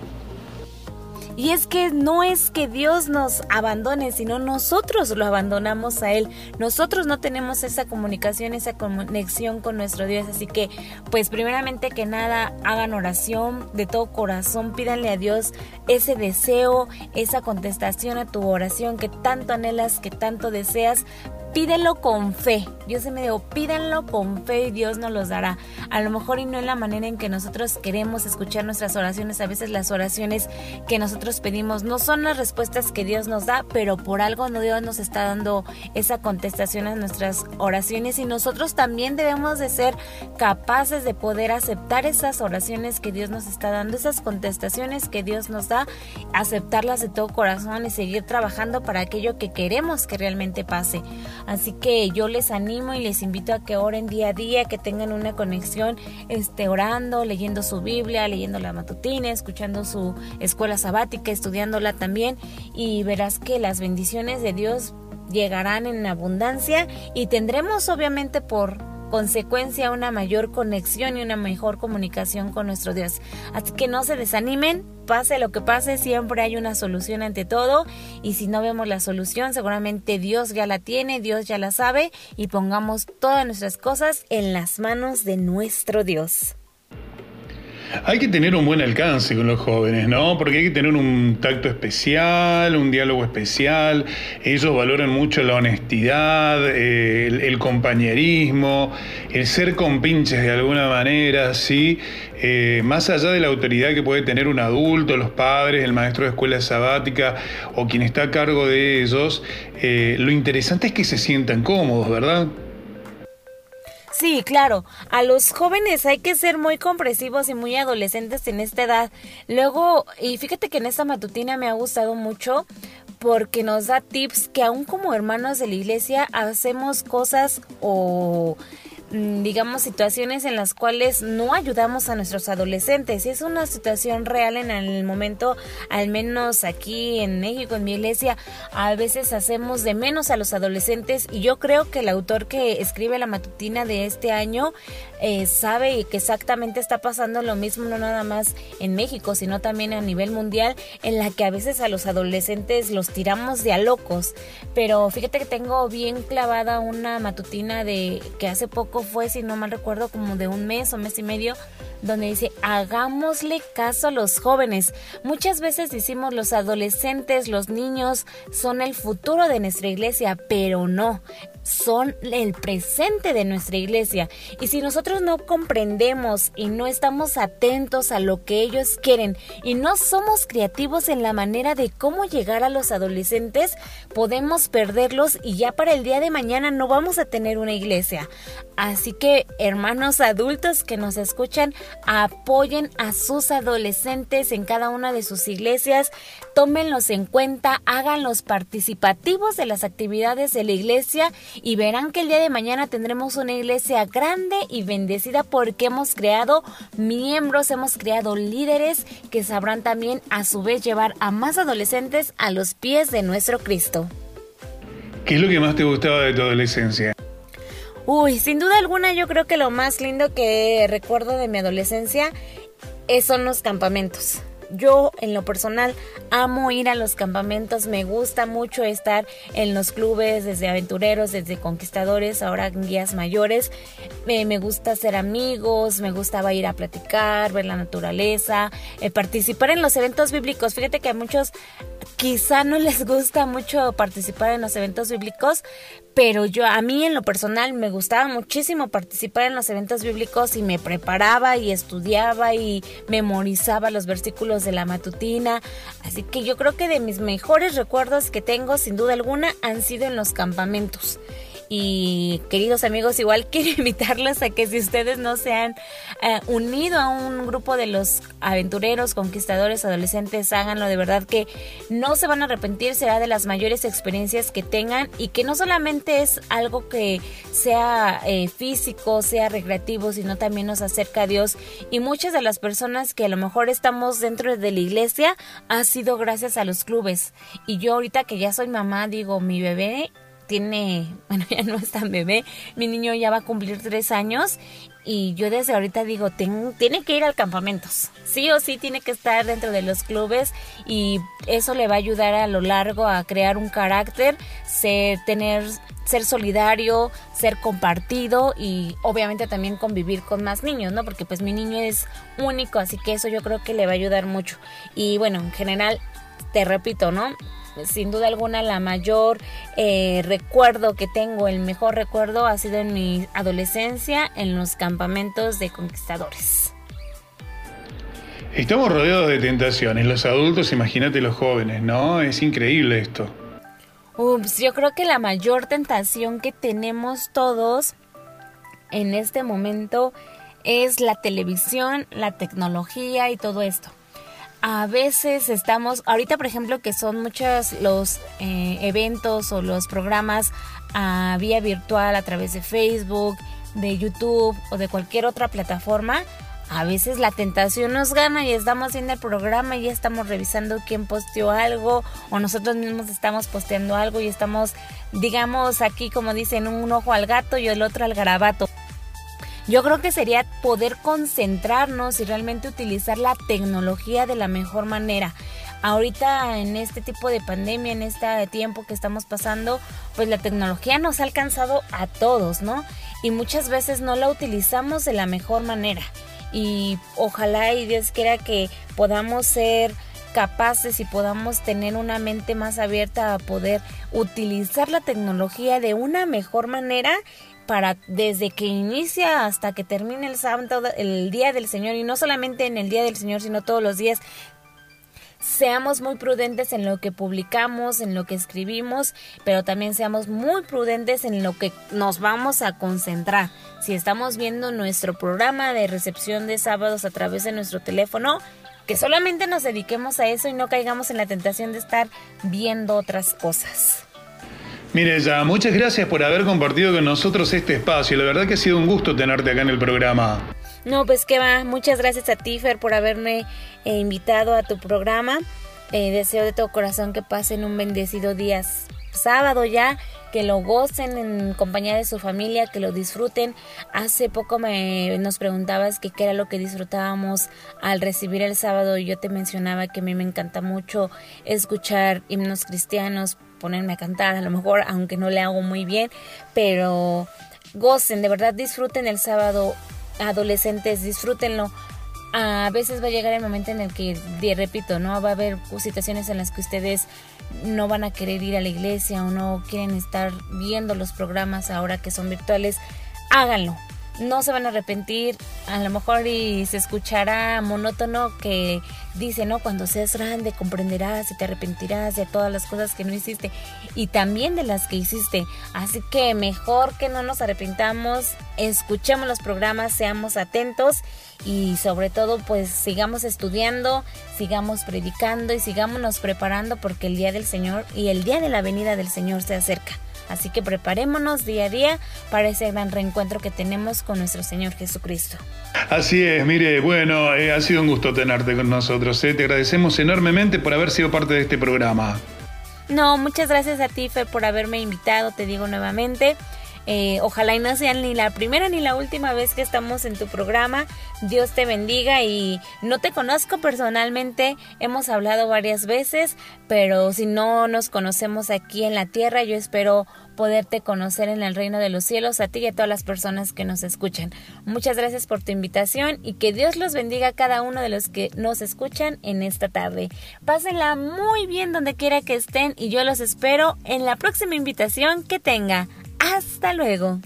Y es que no es que Dios nos abandone, sino nosotros lo abandonamos a Él. Nosotros no tenemos esa comunicación, esa conexión con nuestro Dios. Así que, pues primeramente que nada, hagan oración de todo corazón, pídanle a Dios ese deseo, esa contestación a tu oración que tanto anhelas, que tanto deseas, pídelo con fe. Yo se me digo, pídanlo con fe y Dios nos los dará. A lo mejor y no en la manera en que nosotros queremos escuchar nuestras oraciones. A veces las oraciones que nosotros pedimos no son las respuestas que Dios nos da, pero por algo no Dios nos está dando esa contestación a nuestras oraciones y nosotros también debemos de ser capaces de poder aceptar esas oraciones que Dios nos está dando, esas contestaciones que Dios nos da, aceptarlas de todo corazón y seguir trabajando para aquello que queremos que realmente pase. Así que yo les animo y les invito a que oren día a día, que tengan una conexión este, orando, leyendo su Biblia, leyendo la matutina, escuchando su escuela sabática, estudiándola también. Y verás que las bendiciones de Dios llegarán en abundancia y tendremos obviamente por consecuencia una mayor conexión y una mejor comunicación con nuestro Dios. Así que no se desanimen, pase lo que pase, siempre hay una solución ante todo y si no vemos la solución, seguramente Dios ya la tiene, Dios ya la sabe y pongamos todas nuestras cosas en las manos de nuestro Dios. Hay que tener un buen alcance con los jóvenes, ¿no? Porque hay que tener un tacto especial, un diálogo especial. Ellos valoran mucho la honestidad, eh, el, compañerismo, el ser compinches de alguna manera, ¿sí? Eh, más allá de la autoridad que puede tener un adulto, los padres, el maestro de escuela sabática o quien está a cargo de ellos, eh, lo interesante es que se sientan cómodos, ¿verdad? Sí, claro. A los jóvenes hay que ser muy comprensivos y muy adolescentes en esta edad. Luego, y fíjate que en esta matutina me ha gustado mucho porque nos da tips que aún como hermanos de la iglesia hacemos cosas o digamos situaciones en las cuales no ayudamos a nuestros adolescentes. Es una situación real en el momento al menos aquí en México en mi iglesia a veces hacemos de menos a los adolescentes y yo creo que el autor que escribe la matutina de este año eh, sabe que exactamente está pasando lo mismo no nada más en México sino también a nivel mundial en la que a veces a los adolescentes los tiramos de a locos. Pero fíjate que tengo bien clavada una matutina de que hace poco fue si no mal recuerdo como de un mes o mes y medio donde dice hagámosle caso a los jóvenes muchas veces decimos los adolescentes los niños son el futuro de nuestra iglesia pero no son el presente de nuestra iglesia. Y si nosotros no comprendemos y no estamos atentos a lo que ellos quieren y no somos creativos en la manera de cómo llegar a los adolescentes, podemos perderlos y ya para el día de mañana no vamos a tener una iglesia. Así que hermanos adultos que nos escuchan, apoyen a sus adolescentes en cada una de sus iglesias, tómenlos en cuenta, háganlos participativos de las actividades de la iglesia y verán que el día de mañana tendremos una iglesia grande y bendecida porque hemos creado miembros, hemos creado líderes que sabrán también a su vez llevar a más adolescentes a los pies de nuestro Cristo. ¿Qué es lo que más te gustaba de tu adolescencia? Uy, sin duda alguna yo creo que lo más lindo que recuerdo de mi adolescencia son los campamentos. Yo en lo personal amo ir a los campamentos, me gusta mucho estar en los clubes desde aventureros, desde conquistadores, ahora guías mayores. me gusta ser amigos, me gustaba ir a platicar, ver la naturaleza, eh, participar en los eventos bíblicos. Fíjate que a muchos quizá no les gusta mucho participar en los eventos bíblicos, pero yo a mí en lo personal me gustaba muchísimo participar en los eventos bíblicos y me preparaba y estudiaba y memorizaba los versículos de la matutina, así que yo creo que de mis mejores recuerdos que tengo sin duda alguna han sido en los campamentos. Y queridos amigos, igual *laughs* quiero invitarlos a que si ustedes no se han eh, unido a un grupo de los aventureros, conquistadores, adolescentes, háganlo de verdad que no se van a arrepentir, será de las mayores experiencias que tengan y que no solamente es algo que sea eh, físico, sea recreativo, sino también nos acerca a Dios. Y muchas de las personas que a lo mejor estamos dentro de la iglesia ha sido gracias a los clubes. Y yo ahorita que ya soy mamá, digo, mi bebé tiene, bueno, *laughs* ya no es tan bebé, mi niño ya va a cumplir tres años y yo desde ahorita digo, tiene que ir al campamentos, sí o sí tiene que estar dentro de los clubes y eso le va a ayudar a lo largo a crear un carácter, ser, tener, ser solidario, ser compartido y obviamente también convivir con más niños, ¿no? Porque pues mi niño es único, así que eso yo creo que le va a ayudar mucho. Y bueno, en general, te repito, ¿no? Sin duda alguna la mayor eh, recuerdo que tengo, el mejor recuerdo ha sido en mi adolescencia en los campamentos de conquistadores. Estamos rodeados de tentaciones, los adultos, imagínate los jóvenes, ¿no? Es increíble esto. Ups, yo creo que la mayor tentación que tenemos todos en este momento es la televisión, la tecnología y todo esto a veces estamos, ahorita por ejemplo que son muchos los eh, eventos o los programas a vía virtual a través de Facebook, de YouTube o de cualquier otra plataforma, a veces la tentación nos gana y estamos haciendo el programa y ya estamos revisando quién posteó algo o nosotros mismos estamos posteando algo y estamos, digamos, aquí como dicen, un ojo al gato y el otro al garabato. Yo creo que sería poder concentrarnos y realmente utilizar la tecnología de la mejor manera. Ahorita en este tipo de pandemia, en este tiempo que estamos pasando, pues la tecnología nos ha alcanzado a todos, ¿no? Y muchas veces no la utilizamos de la mejor manera. Y ojalá y Dios quiera que podamos ser capaces y podamos tener una mente más abierta a poder utilizar la tecnología de una mejor manera para desde que inicia hasta que termine el sábado, el día del Señor, y no solamente en el día del Señor, sino todos los días, seamos muy prudentes en lo que publicamos, en lo que escribimos, pero también seamos muy prudentes en lo que nos vamos a concentrar. Si estamos viendo nuestro programa de recepción de sábados a través de nuestro teléfono, que solamente nos dediquemos a eso y no caigamos en la tentación de estar viendo otras cosas. Mire, ya, muchas gracias por haber compartido con nosotros este espacio. La verdad que ha sido un gusto tenerte acá en el programa. No, pues que va. Muchas gracias a ti, Fer, por haberme eh, invitado a tu programa. Eh, deseo de todo corazón que pasen un bendecido día sábado ya, que lo gocen en compañía de su familia, que lo disfruten. Hace poco me nos preguntabas qué era lo que disfrutábamos al recibir el sábado y yo te mencionaba que a mí me encanta mucho escuchar himnos cristianos, ponerme a cantar, a lo mejor aunque no le hago muy bien, pero gocen, de verdad disfruten el sábado, adolescentes, disfrútenlo. A veces va a llegar el momento en el que, repito, no va a haber situaciones en las que ustedes no van a querer ir a la iglesia o no quieren estar viendo los programas ahora que son virtuales. Háganlo, no se van a arrepentir, a lo mejor y se escuchará monótono que dice, ¿no? Cuando seas grande comprenderás y te arrepentirás de todas las cosas que no hiciste y también de las que hiciste. Así que mejor que no nos arrepintamos, escuchemos los programas, seamos atentos y sobre todo pues sigamos estudiando, sigamos predicando y sigámonos preparando porque el día del Señor y el día de la venida del Señor se acerca. Así que preparémonos día a día para ese gran reencuentro que tenemos con nuestro Señor Jesucristo. Así es, mire, bueno, eh, ha sido un gusto tenerte con nosotros. Eh. Te agradecemos enormemente por haber sido parte de este programa. No, muchas gracias a ti, Fe, por haberme invitado, te digo nuevamente. Eh, ojalá y no sea ni la primera ni la última vez que estamos en tu programa. Dios te bendiga y no te conozco personalmente, hemos hablado varias veces, pero si no nos conocemos aquí en la tierra, yo espero poderte conocer en el reino de los cielos a ti y a todas las personas que nos escuchan. Muchas gracias por tu invitación y que Dios los bendiga a cada uno de los que nos escuchan en esta tarde. Pásenla muy bien donde quiera que estén y yo los espero en la próxima invitación que tenga. Hasta luego.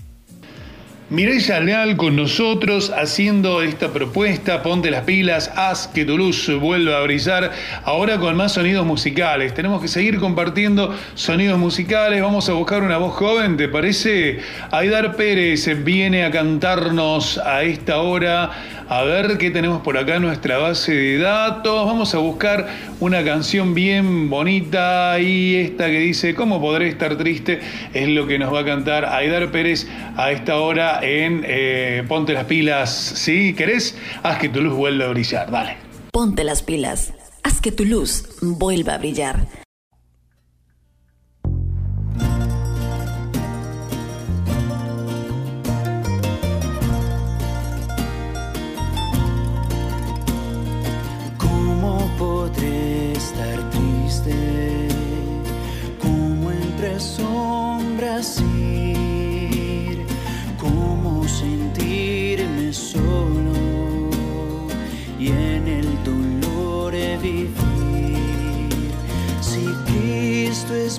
Mireya Leal con nosotros haciendo esta propuesta, ponte las pilas, haz que tu luz vuelva a brillar, ahora con más sonidos musicales. Tenemos que seguir compartiendo sonidos musicales, vamos a buscar una voz joven, ¿te parece? Aidar Pérez viene a cantarnos a esta hora a ver qué tenemos por acá en nuestra base de datos. Vamos a buscar una canción bien bonita y esta que dice ¿Cómo podré estar triste? Es lo que nos va a cantar Aidar Pérez a esta hora en eh, Ponte las pilas. Si querés, haz que tu luz vuelva a brillar. Dale. Ponte las pilas. Haz que tu luz vuelva a brillar.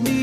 Nunca te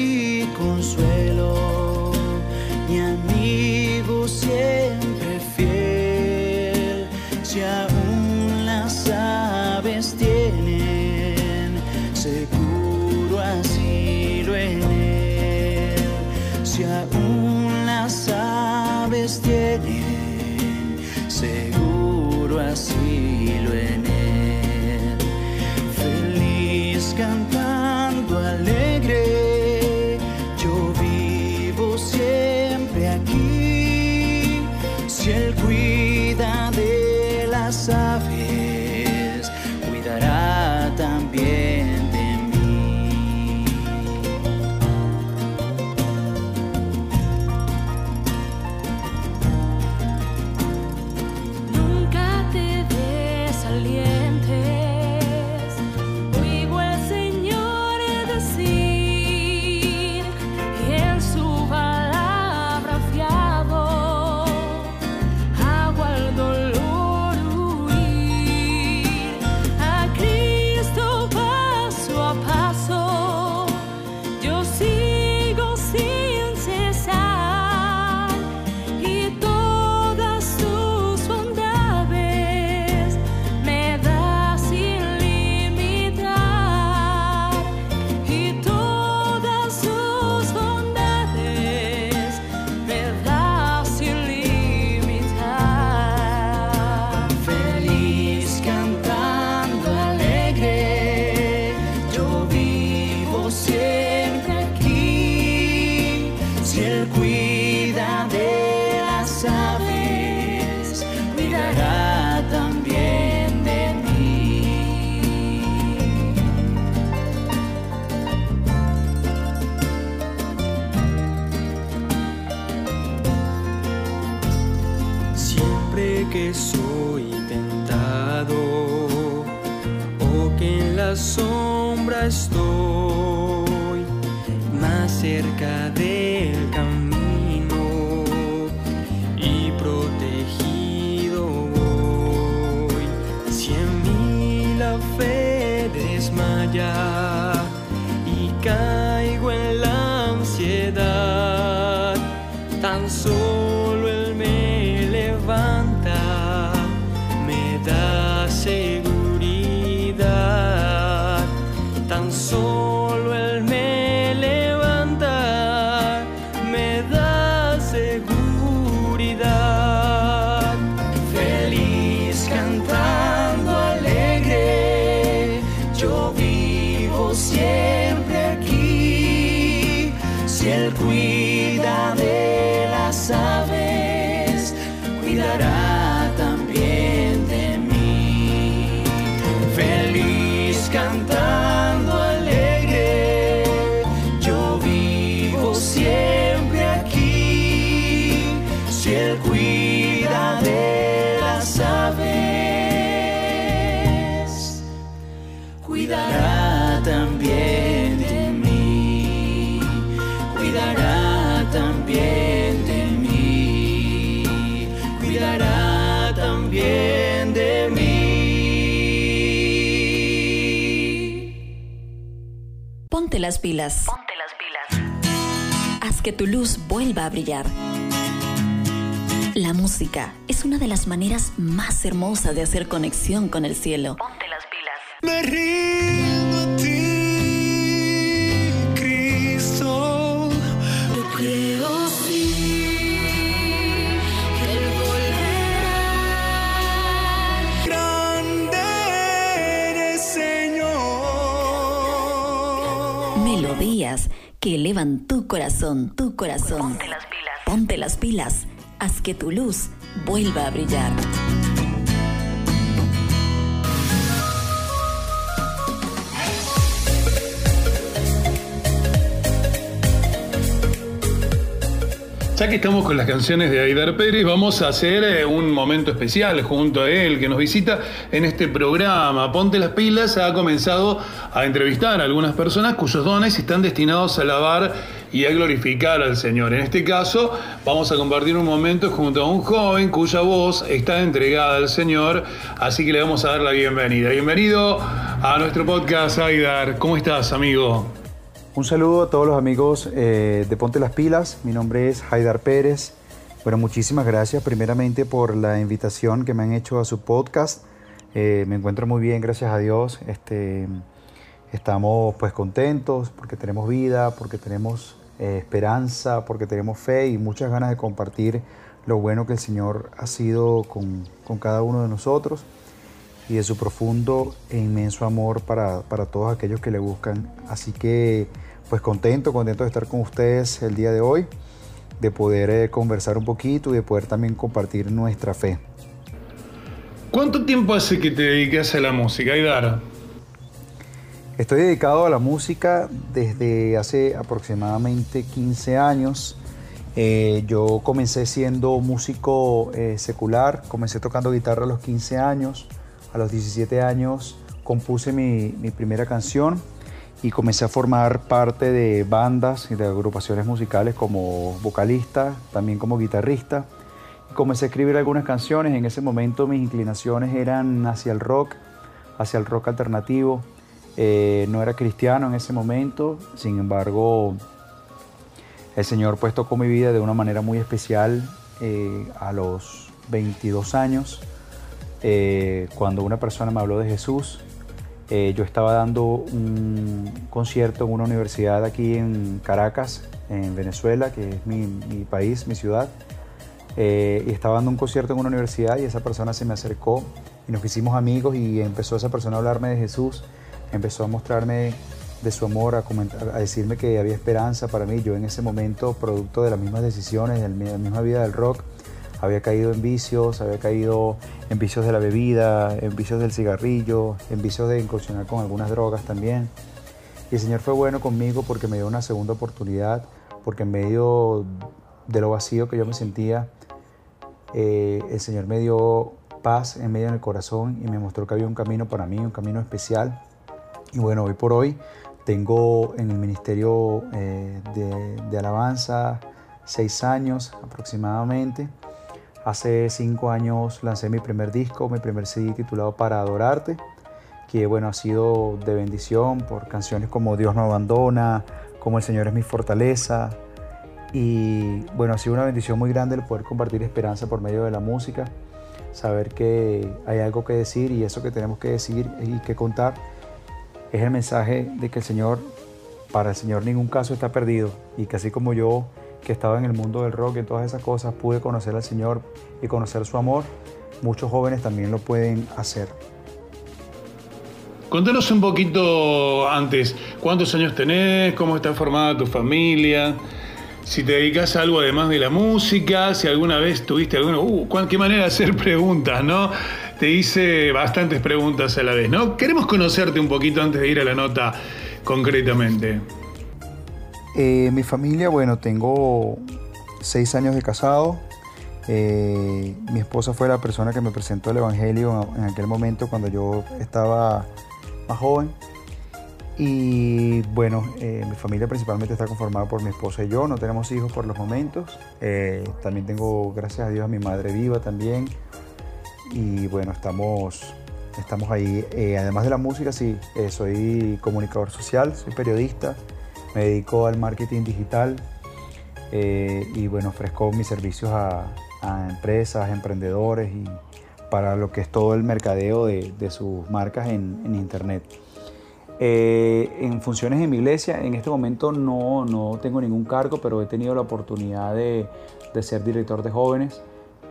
Ponte las pilas. Ponte las pilas. Haz que tu luz vuelva a brillar. La música es una de las maneras más hermosas de hacer conexión con el cielo. Ponte que elevan tu corazón, tu corazón. Ponte las pilas. Ponte las pilas. Haz que tu luz vuelva a brillar. Ya que estamos con las canciones de Aidar Pérez, vamos a hacer eh, un momento especial junto a él que nos visita en este programa. Ponte las pilas ha comenzado a entrevistar a algunas personas cuyos dones están destinados a alabar y a glorificar al Señor. En este caso, vamos a compartir un momento junto a un joven cuya voz está entregada al Señor, así que le vamos a dar la bienvenida. Bienvenido a nuestro podcast, Aidar. ¿Cómo estás, amigo? Un saludo a todos los amigos eh, de Ponte las Pilas. Mi nombre es Haidar Pérez. Bueno, muchísimas gracias primeramente por la invitación que me han hecho a su podcast. Eh, me encuentro muy bien, gracias a Dios. Este, estamos pues contentos porque tenemos vida, porque tenemos eh, esperanza, porque tenemos fe y muchas ganas de compartir lo bueno que el Señor ha sido con, con cada uno de nosotros y de su profundo e inmenso amor para, para todos aquellos que le buscan. Así que pues contento, contento de estar con ustedes el día de hoy, de poder eh, conversar un poquito y de poder también compartir nuestra fe. ¿Cuánto tiempo hace que te dedicas a la música, Aidar? Estoy dedicado a la música desde hace aproximadamente 15 años. Eh, yo comencé siendo músico eh, secular, comencé tocando guitarra a los 15 años. A los 17 años compuse mi, mi primera canción y comencé a formar parte de bandas y de agrupaciones musicales como vocalista, también como guitarrista. Comencé a escribir algunas canciones. En ese momento mis inclinaciones eran hacia el rock, hacia el rock alternativo. Eh, no era cristiano en ese momento, sin embargo, el Señor pues tocó mi vida de una manera muy especial eh, a los 22 años, eh, cuando una persona me habló de Jesús. Eh, yo estaba dando un concierto en una universidad aquí en Caracas, en Venezuela, que es mi, país, mi ciudad. Eh, y estaba dando un concierto en una universidad y esa persona se me acercó y nos hicimos amigos y empezó esa persona a hablarme de Jesús, empezó a mostrarme de su amor, a, comentar, a decirme que había esperanza para mí. Yo en ese momento, producto de las mismas decisiones, de la misma vida del rock, había caído en vicios, había caído en vicios de la bebida, en vicios del cigarrillo, en vicios de incursionar con algunas drogas también. Y el Señor fue bueno conmigo porque me dio una segunda oportunidad, porque en medio de lo vacío que yo me sentía, eh, el Señor me dio paz en medio del corazón y me mostró que había un camino para mí, un camino especial. Y bueno, hoy por hoy tengo en el Ministerio eh, de, de Alabanza seis años aproximadamente. Hace cinco años lancé mi primer disco, mi primer CD titulado Para Adorarte, que bueno, ha sido de bendición por canciones como Dios no abandona, como El Señor es mi fortaleza. Y bueno, ha sido una bendición muy grande el poder compartir esperanza por medio de la música, saber que hay algo que decir y eso que tenemos que decir y que contar es el mensaje de que el Señor, para el Señor ningún caso está perdido y que así como yo que estaba en el mundo del rock y todas esas cosas, pude conocer al Señor y conocer su amor, muchos jóvenes también lo pueden hacer. Contanos un poquito antes, ¿cuántos años tenés? ¿Cómo está formada tu familia? Si te dedicas a algo además de la música, si alguna vez tuviste alguna... Uh, qué manera de hacer *laughs* preguntas, ¿no? Te hice bastantes preguntas a la vez, ¿no? Queremos conocerte un poquito antes de ir a la nota concretamente. Eh, mi familia, bueno, tengo seis años de casado. Eh, mi esposa fue la persona que me presentó el Evangelio en aquel momento cuando yo estaba más joven. Y bueno, eh, mi familia principalmente está conformada por mi esposa y yo. No tenemos hijos por los momentos. También tengo, gracias a Dios, a mi madre viva también. Y bueno, estamos, estamos ahí. Además de la música, sí, soy comunicador social, soy periodista. Me dedico al marketing digital. y bueno, ofrezco mis servicios a, empresas, emprendedores y para lo que es todo el mercadeo de, sus marcas en, en Internet. Eh, en funciones en mi iglesia, en este momento no, no, tengo ningún cargo, pero he tenido la oportunidad de, de ser director de jóvenes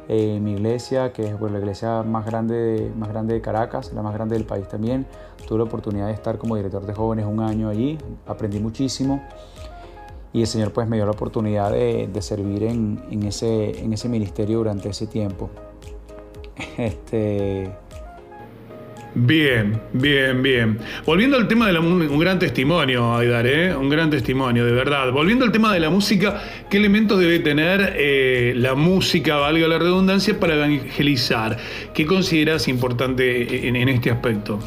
en mi iglesia, que es pues, la iglesia más grande, de, más grande de Caracas, la más grande del país también. Tuve la oportunidad de estar como director de jóvenes un año allí, aprendí muchísimo y el Señor pues me dio la oportunidad de, de servir en, en, ese, en ese ministerio durante ese tiempo. *laughs* Este, Bien, bien, bien. Volviendo al tema de la un gran testimonio, Aidar, ¿eh? un gran testimonio, de verdad. Volviendo al tema de la música, ¿qué elementos debe tener eh, la música, valga la redundancia, para evangelizar? ¿Qué consideras importante en, este aspecto?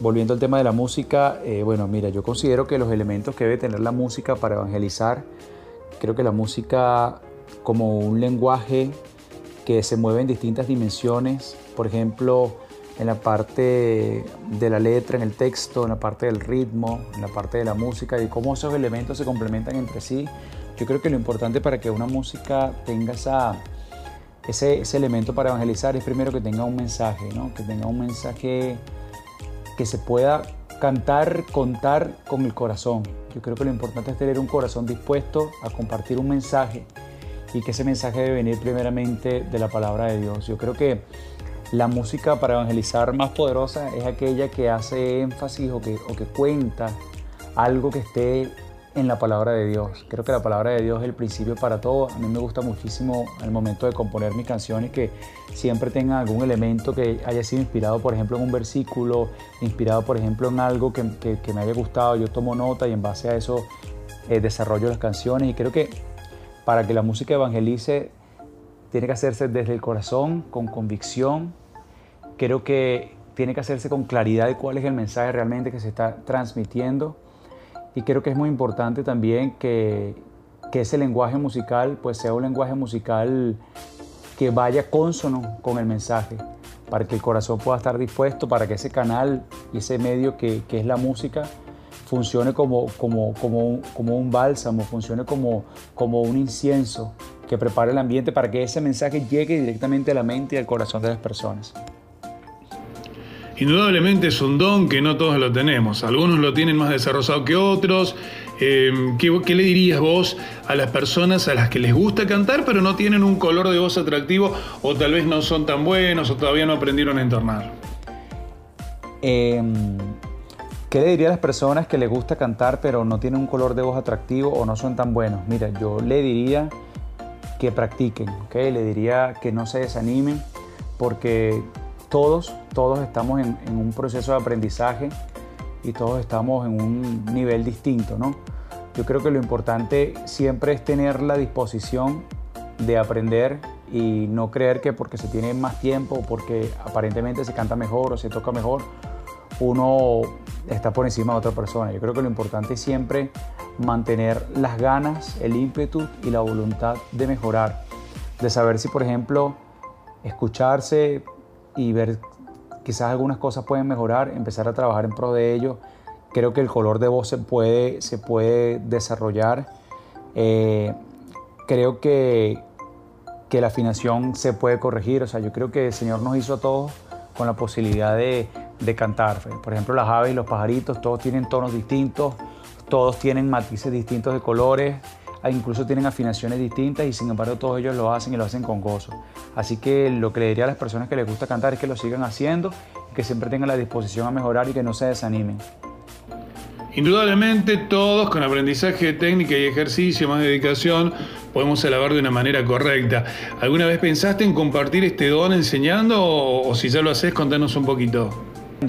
Volviendo al tema de la música, eh, bueno, mira, yo considero que los elementos que debe tener la música para evangelizar, creo que la música como un lenguaje que se mueve en distintas dimensiones, por ejemplo, en la parte de la letra, en el texto, en la parte del ritmo, en la parte de la música y cómo esos elementos se complementan entre sí. Yo creo que lo importante para que una música tenga esa, ese, ese elemento para evangelizar es primero que tenga un mensaje, ¿no? que tenga un mensaje que se pueda cantar, contar con el corazón. Yo creo que lo importante es tener un corazón dispuesto a compartir un mensaje y que ese mensaje debe venir primeramente de la palabra de Dios. Yo creo que la música para evangelizar más poderosa es aquella que hace énfasis o que, o que cuenta algo que esté en la palabra de Dios. Creo que la palabra de Dios es el principio para todo. A mí me gusta muchísimo al momento de componer mis canciones que siempre tengan algún elemento que haya sido inspirado, por ejemplo, en un versículo, inspirado, por ejemplo, en algo que, que, me haya gustado. Yo tomo nota y en base a eso eh, desarrollo las canciones. Y creo que para que la música evangelice, tiene que hacerse desde el corazón, con convicción. Creo que tiene que hacerse con claridad de cuál es el mensaje realmente que se está transmitiendo. Y creo que es muy importante también que, que ese lenguaje musical pues sea un lenguaje musical que vaya consono con el mensaje, para que el corazón pueda estar dispuesto, para que ese canal y ese medio que, que es la música funcione como, como, como, como un bálsamo, funcione como, como un incienso que prepare el ambiente para que ese mensaje llegue directamente a la mente y al corazón de las personas. Indudablemente es un don que no todos lo tenemos. Algunos lo tienen más desarrollado que otros. Eh, ¿qué, ¿qué, le dirías vos a las personas a las que les gusta cantar pero no tienen un color de voz atractivo o tal vez no son tan buenos o todavía no aprendieron a entornar? Eh, ¿Qué le diría a las personas que les gusta cantar pero no tienen un color de voz atractivo o no son tan buenos? Mira, yo le diría que practiquen, ¿ok? Le diría que no se desanimen porque todos, todos estamos en, un proceso de aprendizaje y todos estamos en un nivel distinto, ¿no? Yo creo que lo importante siempre es tener la disposición de aprender y no creer que porque se tiene más tiempo, porque aparentemente se canta mejor o se toca mejor, uno está por encima de otra persona. Yo creo que lo importante es siempre mantener las ganas, el ímpetu y la voluntad de mejorar, de saber si, por ejemplo, escucharse y ver quizás algunas cosas pueden mejorar, empezar a trabajar en pro de ello. Creo que el color de voz se puede, se puede desarrollar. Eh, creo que, que la afinación se puede corregir. O sea, yo creo que el Señor nos hizo a todos con la posibilidad de, de cantar. Por ejemplo, las aves y los pajaritos, todos tienen tonos distintos, todos tienen matices distintos de colores, incluso tienen afinaciones distintas y sin embargo todos ellos lo hacen y lo hacen con gozo. Así que lo que le diría a las personas que les gusta cantar es que lo sigan haciendo, que siempre tengan la disposición a mejorar y que no se desanimen. Indudablemente todos con aprendizaje de técnica y ejercicio, más dedicación, podemos alabar de una manera correcta. ¿Alguna vez pensaste en compartir este don enseñando o, o si ya lo haces, contanos un poquito?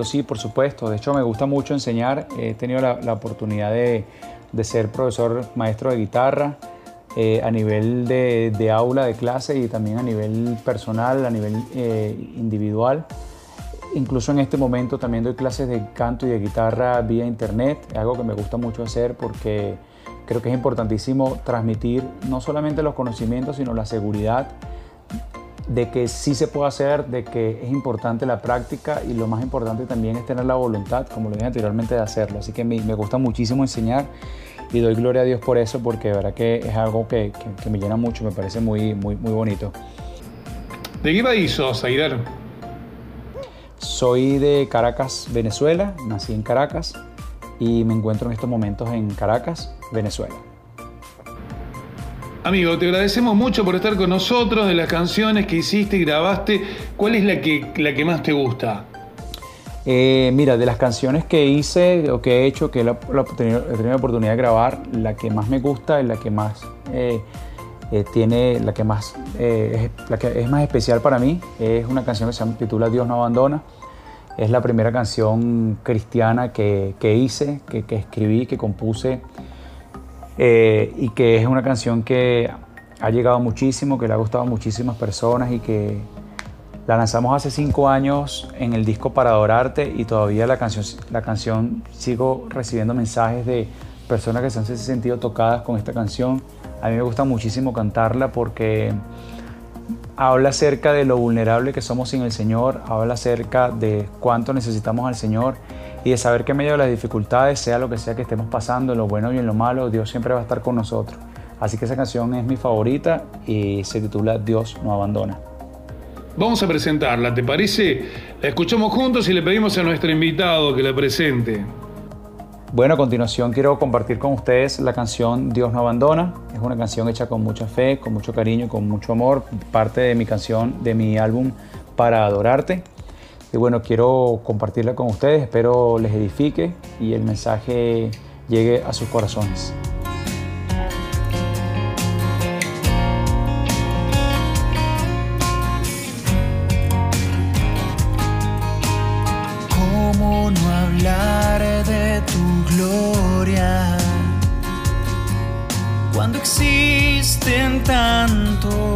Sí, por supuesto. De hecho, me gusta mucho enseñar. He tenido la, la oportunidad de, de, ser profesor maestro de guitarra eh, a nivel de, aula, de clase y también a nivel personal, a nivel eh, individual. Incluso en este momento también doy clases de canto y de guitarra vía internet. Algo que me gusta mucho hacer porque creo que es importantísimo transmitir no solamente los conocimientos, sino la seguridad de que sí se puede hacer, de que es importante la práctica y lo más importante también es tener la voluntad, como lo dije anteriormente, de hacerlo. Así que me, me gusta muchísimo enseñar y doy gloria a Dios por eso, porque de verdad que es algo que, que, que me llena mucho, me parece muy, muy, muy bonito. ¿De qué país sos? Soy de Caracas, Venezuela, nací en Caracas y me encuentro en estos momentos en Caracas, Venezuela. Amigo, te agradecemos mucho por estar con nosotros, de las canciones que hiciste y grabaste. ¿Cuál es la que, la que más te gusta? Eh, mira, de las canciones que hice o que he hecho, que he, tenido, la oportunidad de grabar, la que más me gusta y la que más eh, eh, tiene, la que más es, es más especial para mí es una canción que se titula Dios no abandona. Es la primera canción cristiana que, que hice, que, que escribí, que compuse eh, y que es una canción que ha llegado muchísimo, que le ha gustado a muchísimas personas y que la lanzamos hace cinco años en el disco Para Adorarte y todavía la canción, la canción sigo recibiendo mensajes de personas que se han sentido tocadas con esta canción. A mí me gusta muchísimo cantarla porque habla acerca de lo vulnerable que somos sin el Señor, habla acerca de cuánto necesitamos al Señor y de saber que en medio de las dificultades, sea lo que sea que estemos pasando, en lo bueno y en lo malo, Dios siempre va a estar con nosotros. Así que esa canción es mi favorita y se titula Dios no abandona. Vamos a presentarla, ¿te parece? La escuchamos juntos y le pedimos a nuestro invitado que la presente. Bueno, a continuación quiero compartir con ustedes la canción Dios no abandona. Es una canción hecha con mucha fe, con mucho cariño, con mucho amor, parte de mi canción, de mi álbum Para Adorarte. Y bueno, quiero compartirla con ustedes, espero les edifique y el mensaje llegue a sus corazones. ¿Cómo no hablar de tu gloria cuando existen tantos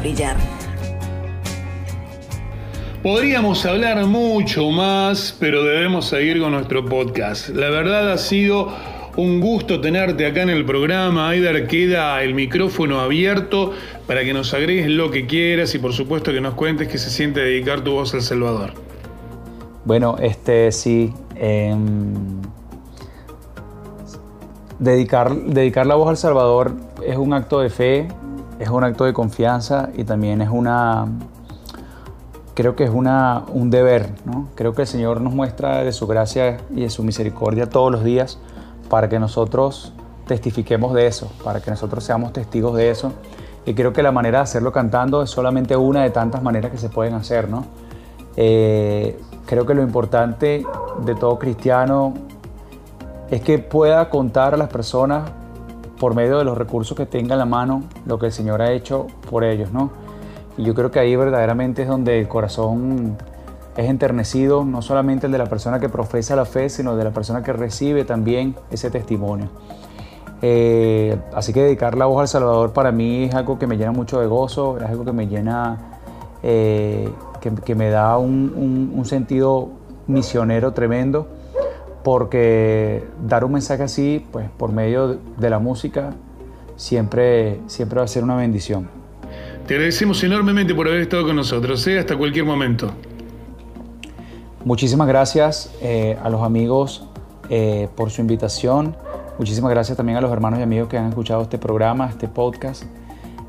brillar. Podríamos hablar mucho más, pero debemos seguir con nuestro podcast. La verdad ha sido un gusto tenerte acá en el programa. Aider, queda el micrófono abierto para que nos agregues lo que quieras y por supuesto que nos cuentes qué se siente dedicar tu voz al Salvador. Bueno, este sí. em, dedicar, dedicar la voz al Salvador es un acto de fe, es un acto de confianza y también es una, creo que es una, un deber, ¿no? Creo que el Señor nos muestra de su gracia y de su misericordia todos los días para que nosotros testifiquemos de eso, para que nosotros seamos testigos de eso. Y creo que la manera de hacerlo cantando es solamente una de tantas maneras que se pueden hacer, ¿no? Eh, creo que lo importante de todo cristiano es que pueda contar a las personas por medio de los recursos que tenga en la mano lo que el Señor ha hecho por ellos, ¿no? Y yo creo que ahí verdaderamente es donde el corazón es enternecido, no solamente el de la persona que profesa la fe, sino de la persona que recibe también ese testimonio. Eh, así que dedicar la voz al Salvador para mí es algo que me llena mucho de gozo, es algo que me llena, eh, que, me da un sentido misionero tremendo, porque dar un mensaje así, pues por medio de la música, siempre, siempre va a ser una bendición. Te agradecemos enormemente por haber estado con nosotros, ¿eh? hasta cualquier momento. Muchísimas gracias eh, a los amigos eh, por su invitación. Muchísimas gracias también a los hermanos y amigos que han escuchado este programa, este podcast.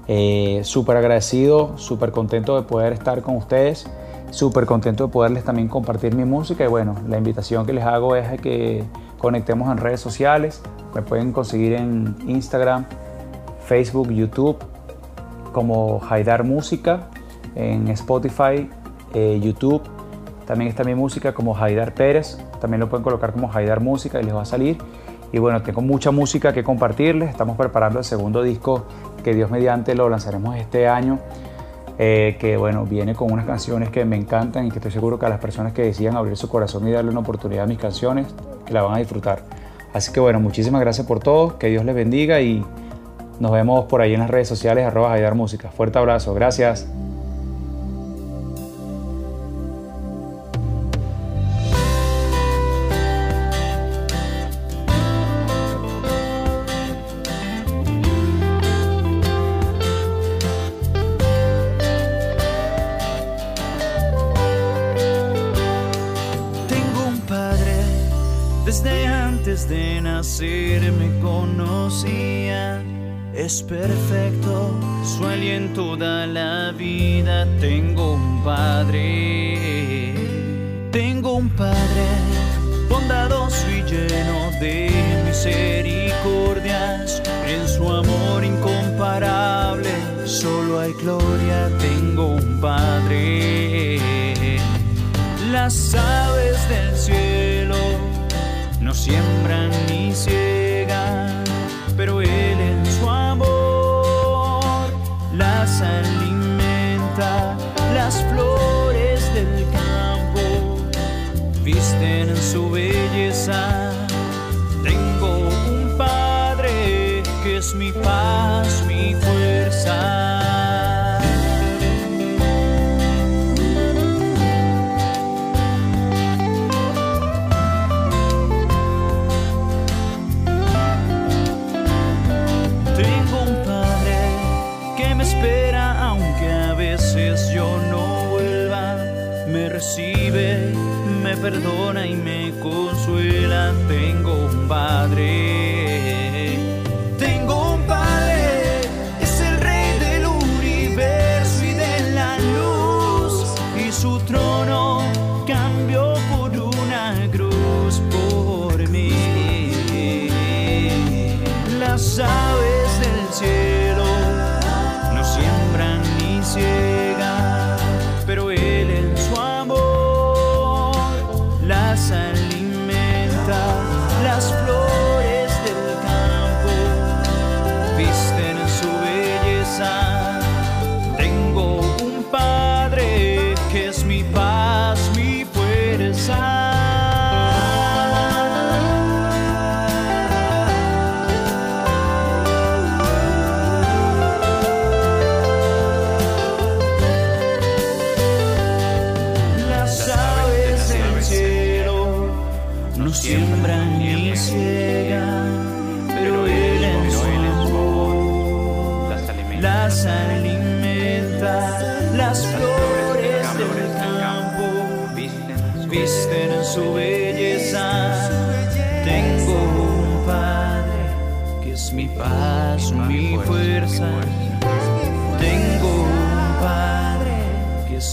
Eh, súper agradecido, súper contento de poder estar con ustedes. Súper contento de poderles también compartir mi música. Y bueno, la invitación que les hago es a que conectemos en redes sociales. Me pueden conseguir en Instagram, Facebook, YouTube como Haidar Música, en Spotify, eh, YouTube. También está mi música como Haidar Pérez. También lo pueden colocar como Haidar Música y les va a salir. Y bueno, tengo mucha música que compartirles. Estamos preparando el segundo disco que Dios mediante lo lanzaremos este año. Eh, que bueno, viene con unas canciones que me encantan y que estoy seguro que a las personas que decidan abrir su corazón y darle una oportunidad a mis canciones, que la van a disfrutar. Así que bueno, muchísimas gracias por todo. Que Dios les bendiga y nos vemos por ahí en las redes sociales, arroba Música. Fuerte abrazo, gracias. Es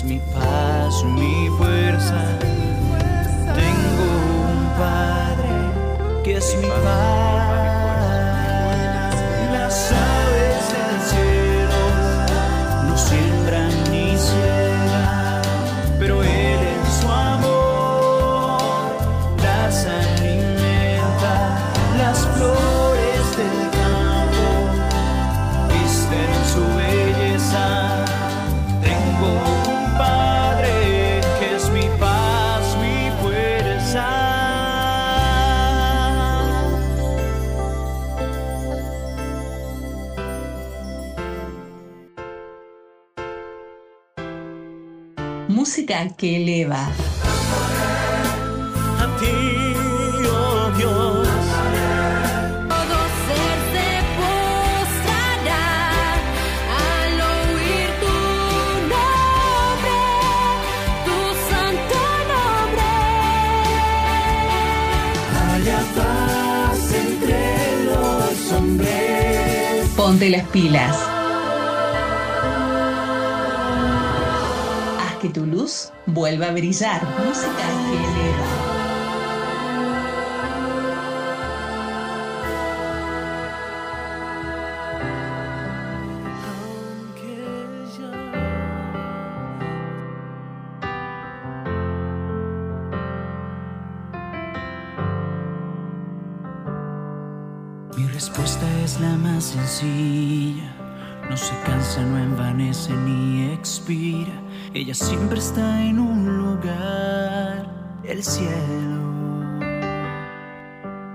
mi paz, mi fuerza. Tengo un padre que es mi paz. Música que eleva. A ti, oh Dios. Todo ser se postrará al oír tu nombre, tu santo nombre. Haya paz entre los hombres. Ponte las pilas. Que tu luz vuelva a brillar. Música que eleva. Mi respuesta es la más sencilla. No se cansa, no envanece ni expira. Ella siempre está en un lugar, el cielo.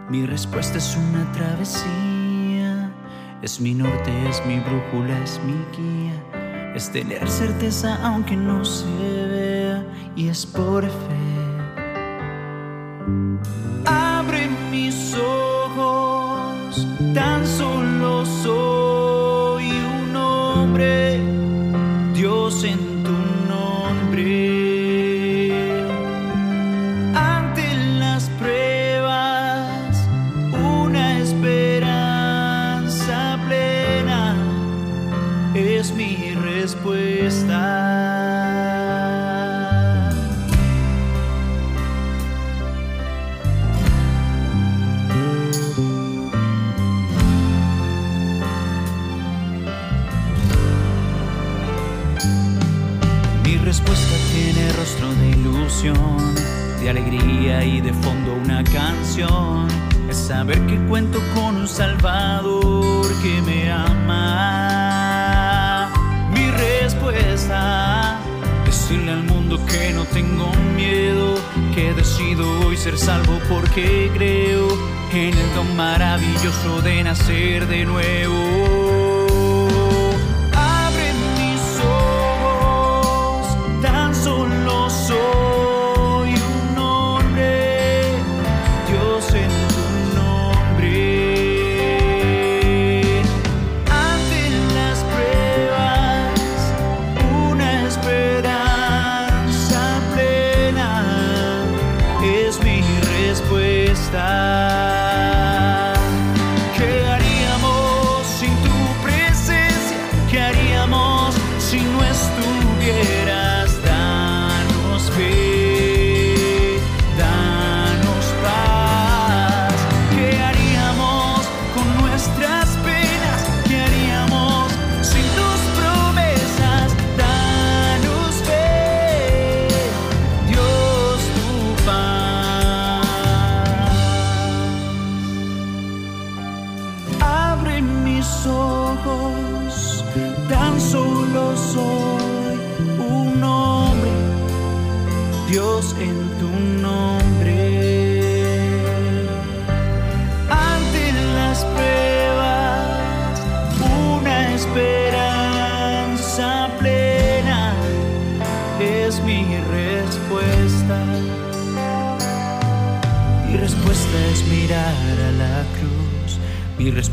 Mi respuesta es una travesía. Es mi norte, es mi brújula, es mi guía. Es tener certeza aunque no se vea y es por fe. Abre mis ojos, tan solo soy Es saber que cuento con un Salvador que me ama. Mi respuesta es decirle al mundo que no tengo miedo, que decido hoy ser salvo porque creo en el don maravilloso de nacer de nuevo.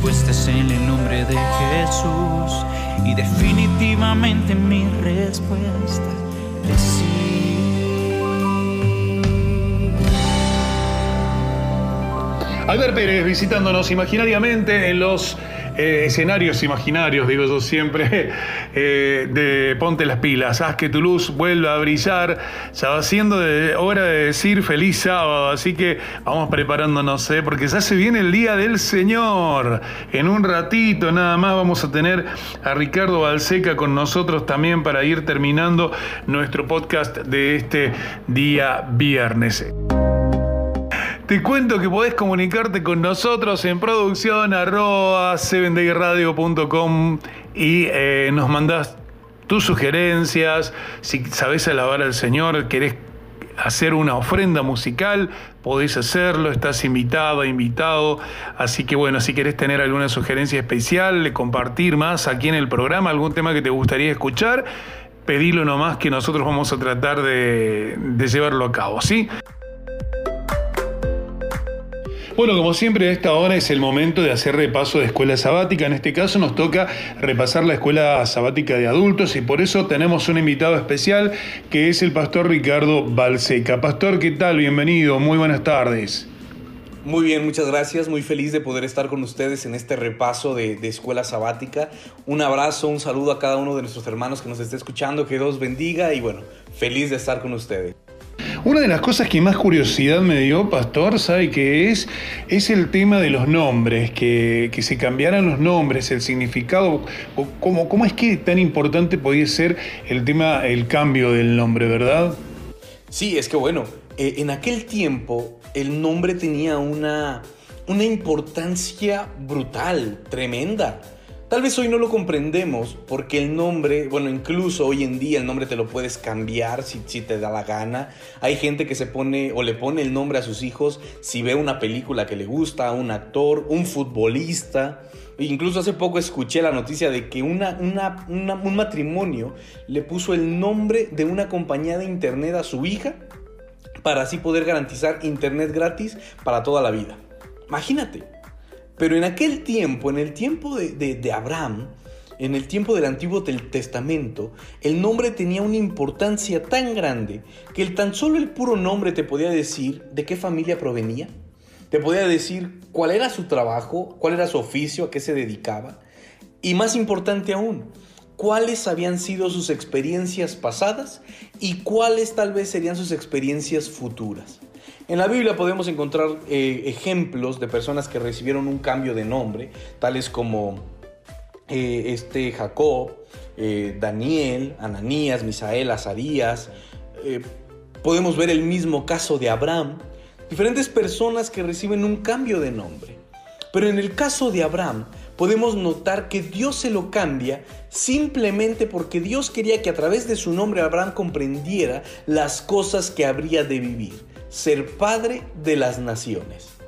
Es en el nombre de Jesús. Y definitivamente mi respuesta es sí. Albert Pérez visitándonos imaginariamente en los eh, escenarios imaginarios, digo yo siempre, eh, de Ponte las pilas, haz que tu luz vuelva a brillar, ya va siendo de- hora de decir feliz sábado, así que vamos preparándonos, ¿eh? porque ya se viene el Día del Señor. En un ratito nada más vamos a tener a Ricardo Balseca con nosotros también para ir terminando nuestro podcast de este día viernes. Te cuento que podés comunicarte con nosotros en producción arroba 7dayradio.com y eh, nos mandás tus sugerencias, si sabés alabar al Señor, querés hacer una ofrenda musical, podés hacerlo, estás invitada, invitado. Así que bueno, si querés tener alguna sugerencia especial, compartir más aquí en el programa, algún tema que te gustaría escuchar, pedilo nomás que nosotros vamos a tratar de, de llevarlo a cabo, ¿sí? Bueno, como siempre, a esta hora es el momento de hacer repaso de escuela sabática. En este caso nos toca repasar la escuela sabática de adultos y por eso tenemos un invitado especial que es el pastor Ricardo Balseca. Pastor, ¿qué tal? Bienvenido, muy buenas tardes. Muy bien, muchas gracias. Muy feliz de poder estar con ustedes en este repaso de, de escuela sabática. Un abrazo, un saludo a cada uno de nuestros hermanos que nos esté escuchando. Que Dios bendiga y bueno, feliz de estar con ustedes. Una de las cosas que más curiosidad me dio, Pastor, ¿sabe qué es? Es el tema de los nombres, que, que se cambiaran los nombres, el significado. ¿Cómo, ¿Cómo es que tan importante podía ser el tema, el cambio del nombre, verdad? Sí, es que bueno, eh, en aquel tiempo el nombre tenía una, una importancia brutal, tremenda. Tal vez hoy no lo comprendemos porque el nombre, bueno, incluso hoy en día el nombre te lo puedes cambiar si, te da la gana. Hay gente que se pone o le pone el nombre a sus hijos si ve una película que le gusta, un actor, un futbolista. Incluso hace poco escuché la noticia de que un matrimonio le puso el nombre de una compañía de internet a su hija para así poder garantizar internet gratis para toda la vida. Imagínate. Pero en aquel tiempo, en el tiempo de, Abraham, en el tiempo del Antiguo Testamento, el nombre tenía una importancia tan grande que el tan solo el puro nombre te podía decir de qué familia provenía, te podía decir cuál era su trabajo, cuál era su oficio, a qué se dedicaba, y más importante aún, cuáles habían sido sus experiencias pasadas y cuáles tal vez serían sus experiencias futuras. En la Biblia podemos encontrar eh, ejemplos de personas que recibieron un cambio de nombre, tales como eh, este Jacob, eh, Daniel, Ananías, Misael, Azarías. Podemos ver el mismo caso de Abraham. Diferentes personas que reciben un cambio de nombre. Pero en el caso de Abraham podemos notar que Dios se lo cambia simplemente porque Dios quería que a través de su nombre Abraham comprendiera las cosas que habría de vivir, ser padre de las naciones.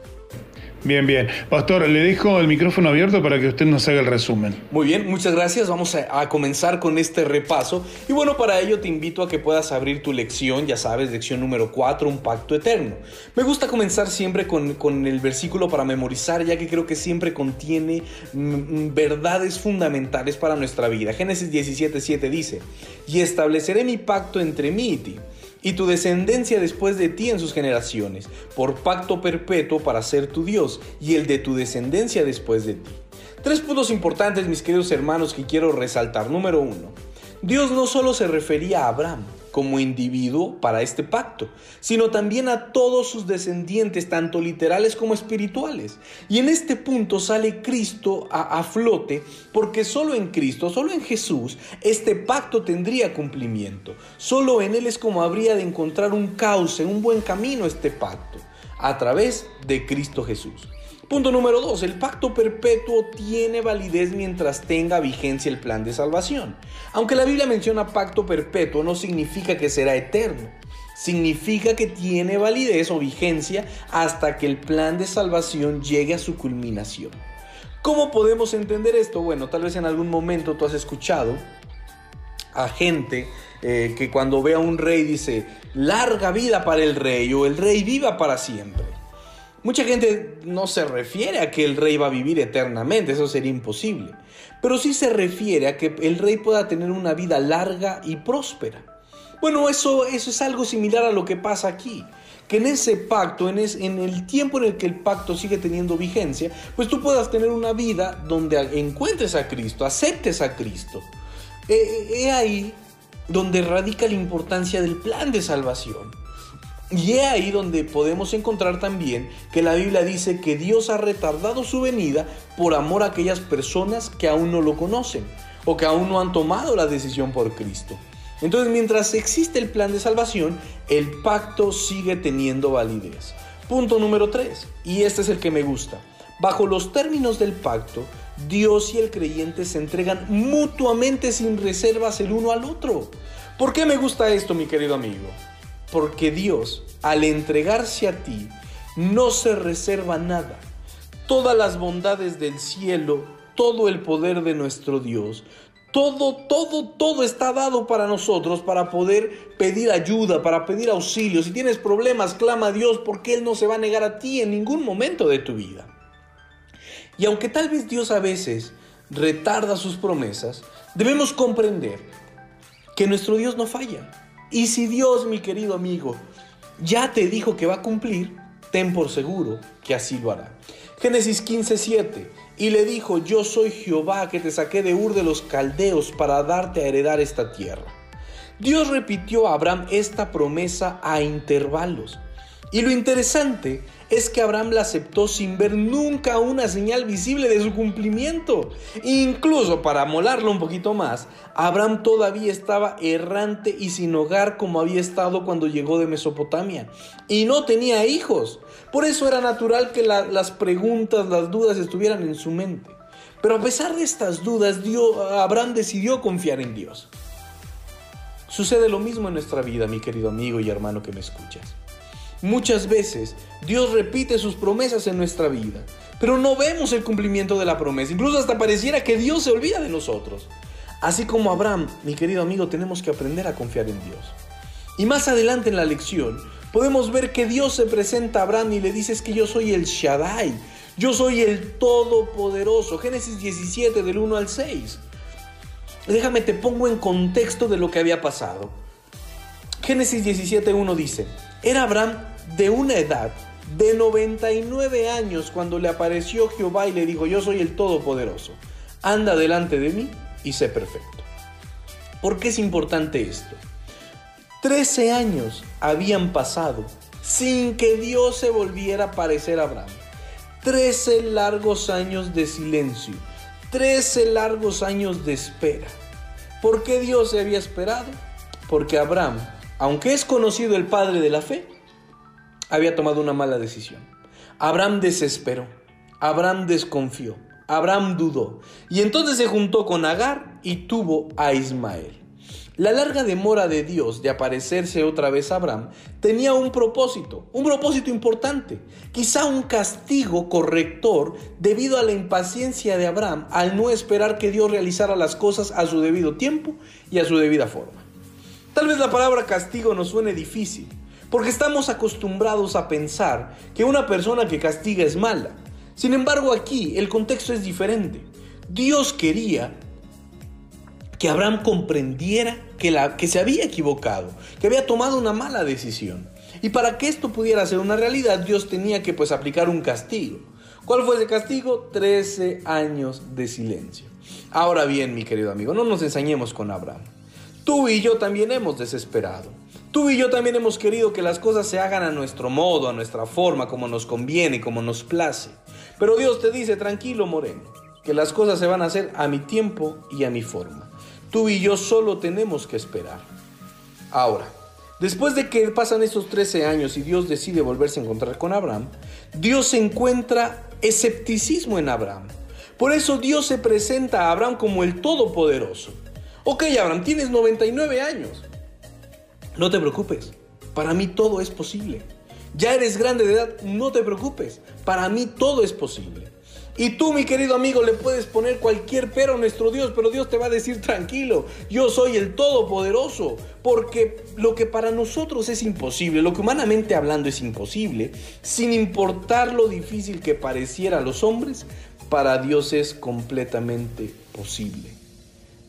Bien, bien. Pastor, le dejo el micrófono abierto para que usted nos haga el resumen. Muy bien, muchas gracias. Vamos a, a comenzar con este repaso. Y bueno, para ello te invito a que puedas abrir tu lección, ya sabes, lección número 4, un pacto eterno. Me gusta comenzar siempre con, con el versículo para memorizar, ya que creo que siempre contiene mm, mm, verdades fundamentales para nuestra vida. Génesis 17, 7 dice, y estableceré mi pacto entre mí y ti y tu descendencia después de ti en sus generaciones, por pacto perpetuo para ser tu Dios, y el de tu descendencia después de ti. Tres puntos importantes, mis queridos hermanos, que quiero resaltar. Número uno, Dios no solo se refería a Abraham como individuo para este pacto, sino también a todos sus descendientes, tanto literales como espirituales. Y en este punto sale Cristo a, a flote, porque solo en Cristo, solo en Jesús, este pacto tendría cumplimiento. Solo en Él es como habría de encontrar un cauce, un buen camino este pacto, a través de Cristo Jesús. Punto número dos, el pacto perpetuo tiene validez mientras tenga vigencia el plan de salvación. Aunque la Biblia menciona pacto perpetuo, no significa que será eterno. Significa que tiene validez o vigencia hasta que el plan de salvación llegue a su culminación. ¿Cómo podemos entender esto? Bueno, tal vez en algún momento tú has escuchado a gente eh, que cuando ve a un rey dice, larga vida para el rey o el rey viva para siempre. Mucha gente no se refiere a que el rey va a vivir eternamente, eso sería imposible. Pero sí se refiere a que el rey pueda tener una vida larga y próspera. Bueno, eso, eso es algo similar a lo que pasa aquí. Que en ese pacto, en, en el tiempo en el que el pacto sigue teniendo vigencia, pues tú puedas tener una vida donde encuentres a Cristo, aceptes a Cristo. He ahí donde radica la importancia del plan de salvación. Y es ahí donde podemos encontrar también que la Biblia dice que Dios ha retardado su venida por amor a aquellas personas que aún no lo conocen o que aún no han tomado la decisión por Cristo. Entonces, mientras existe el plan de salvación, el pacto sigue teniendo validez. Punto número 3, y este es el que me gusta. Bajo los términos del pacto, Dios y el creyente se entregan mutuamente sin reservas el uno al otro. ¿Por qué me gusta esto, mi querido amigo? Porque Dios, al entregarse a ti, no se reserva nada. Todas las bondades del cielo, todo el poder de nuestro Dios, todo, todo, todo está dado para nosotros para poder pedir ayuda, para pedir auxilio. Si tienes problemas, clama a Dios porque Él no se va a negar a ti en ningún momento de tu vida. Y aunque tal vez Dios a veces retarda sus promesas, debemos comprender que nuestro Dios no falla. Y si Dios, mi querido amigo, ya te dijo que va a cumplir, ten por seguro que así lo hará. Génesis 15:7 y le dijo, yo soy Jehová que te saqué de Ur de los Caldeos para darte a heredar esta tierra. Dios repitió a Abraham esta promesa a intervalos. Y lo interesante es que Abraham la aceptó sin ver nunca una señal visible de su cumplimiento. Incluso para molarlo un poquito más, Abraham todavía estaba errante y sin hogar como había estado cuando llegó de Mesopotamia. Y no tenía hijos. Por eso era natural que las preguntas, las dudas estuvieran en su mente. Pero a pesar de estas dudas, Abraham decidió confiar en Dios. Sucede lo mismo en nuestra vida, mi querido amigo y hermano que me escuchas. Muchas veces Dios repite sus promesas en nuestra vida, pero no vemos el cumplimiento de la promesa. Incluso hasta pareciera que Dios se olvida de nosotros. Así como Abraham, mi querido amigo, tenemos que aprender a confiar en Dios. Y más adelante en la lección podemos ver que Dios se presenta a Abraham y le dice que yo soy el Shaddai, yo soy el Todopoderoso. Génesis 17 del 1 al 6. Déjame te pongo en contexto de lo que había pasado. Génesis 17.1 dice, era Abraham de una edad de 99 años cuando le apareció Jehová y le dijo, yo soy el Todopoderoso, anda delante de mí y sé perfecto. ¿Por qué es importante esto? Trece años habían pasado sin que Dios se volviera a aparecer a Abraham. Trece largos años de silencio. Trece largos años de espera. ¿Por qué Dios se había esperado? Porque Abraham, aunque es conocido el padre de la fe, había tomado una mala decisión. Abraham desesperó, Abraham desconfió, Abraham dudó y entonces se juntó con Agar y tuvo a Ismael. La larga demora de Dios de aparecerse otra vez a Abraham tenía un propósito, un propósito importante, quizá un castigo corrector debido a la impaciencia de Abraham al no esperar que Dios realizara las cosas a su debido tiempo y a su debida forma. Tal vez la palabra castigo nos suene difícil, porque estamos acostumbrados a pensar que una persona que castiga es mala. Sin embargo, aquí el contexto es diferente. Dios quería que Abraham comprendiera que, se había equivocado, que había tomado una mala decisión. Y para que esto pudiera ser una realidad, Dios tenía que pues aplicar un castigo. ¿Cuál fue ese castigo? Trece años de silencio. Ahora bien, mi querido amigo, no nos ensañemos con Abraham. Tú y yo también hemos desesperado. Tú y yo también hemos querido que las cosas se hagan a nuestro modo, a nuestra forma, como nos conviene, como nos place. Pero Dios te dice, tranquilo moreno, que las cosas se van a hacer a mi tiempo y a mi forma. Tú y yo solo tenemos que esperar. Ahora, después de que pasan esos 13 años y Dios decide volverse a encontrar con Abraham, Dios encuentra escepticismo en Abraham. Por eso Dios se presenta a Abraham como el Todopoderoso. Ok, Abraham, tienes 99 años. No te preocupes, para mí todo es posible. Ya eres grande de edad, no te preocupes, para mí todo es posible. Y tú, mi querido amigo, le puedes poner cualquier pero a nuestro Dios, pero Dios te va a decir tranquilo, yo soy el Todopoderoso, porque lo que para nosotros es imposible, lo que humanamente hablando es imposible, sin importar lo difícil que pareciera a los hombres, para Dios es completamente posible.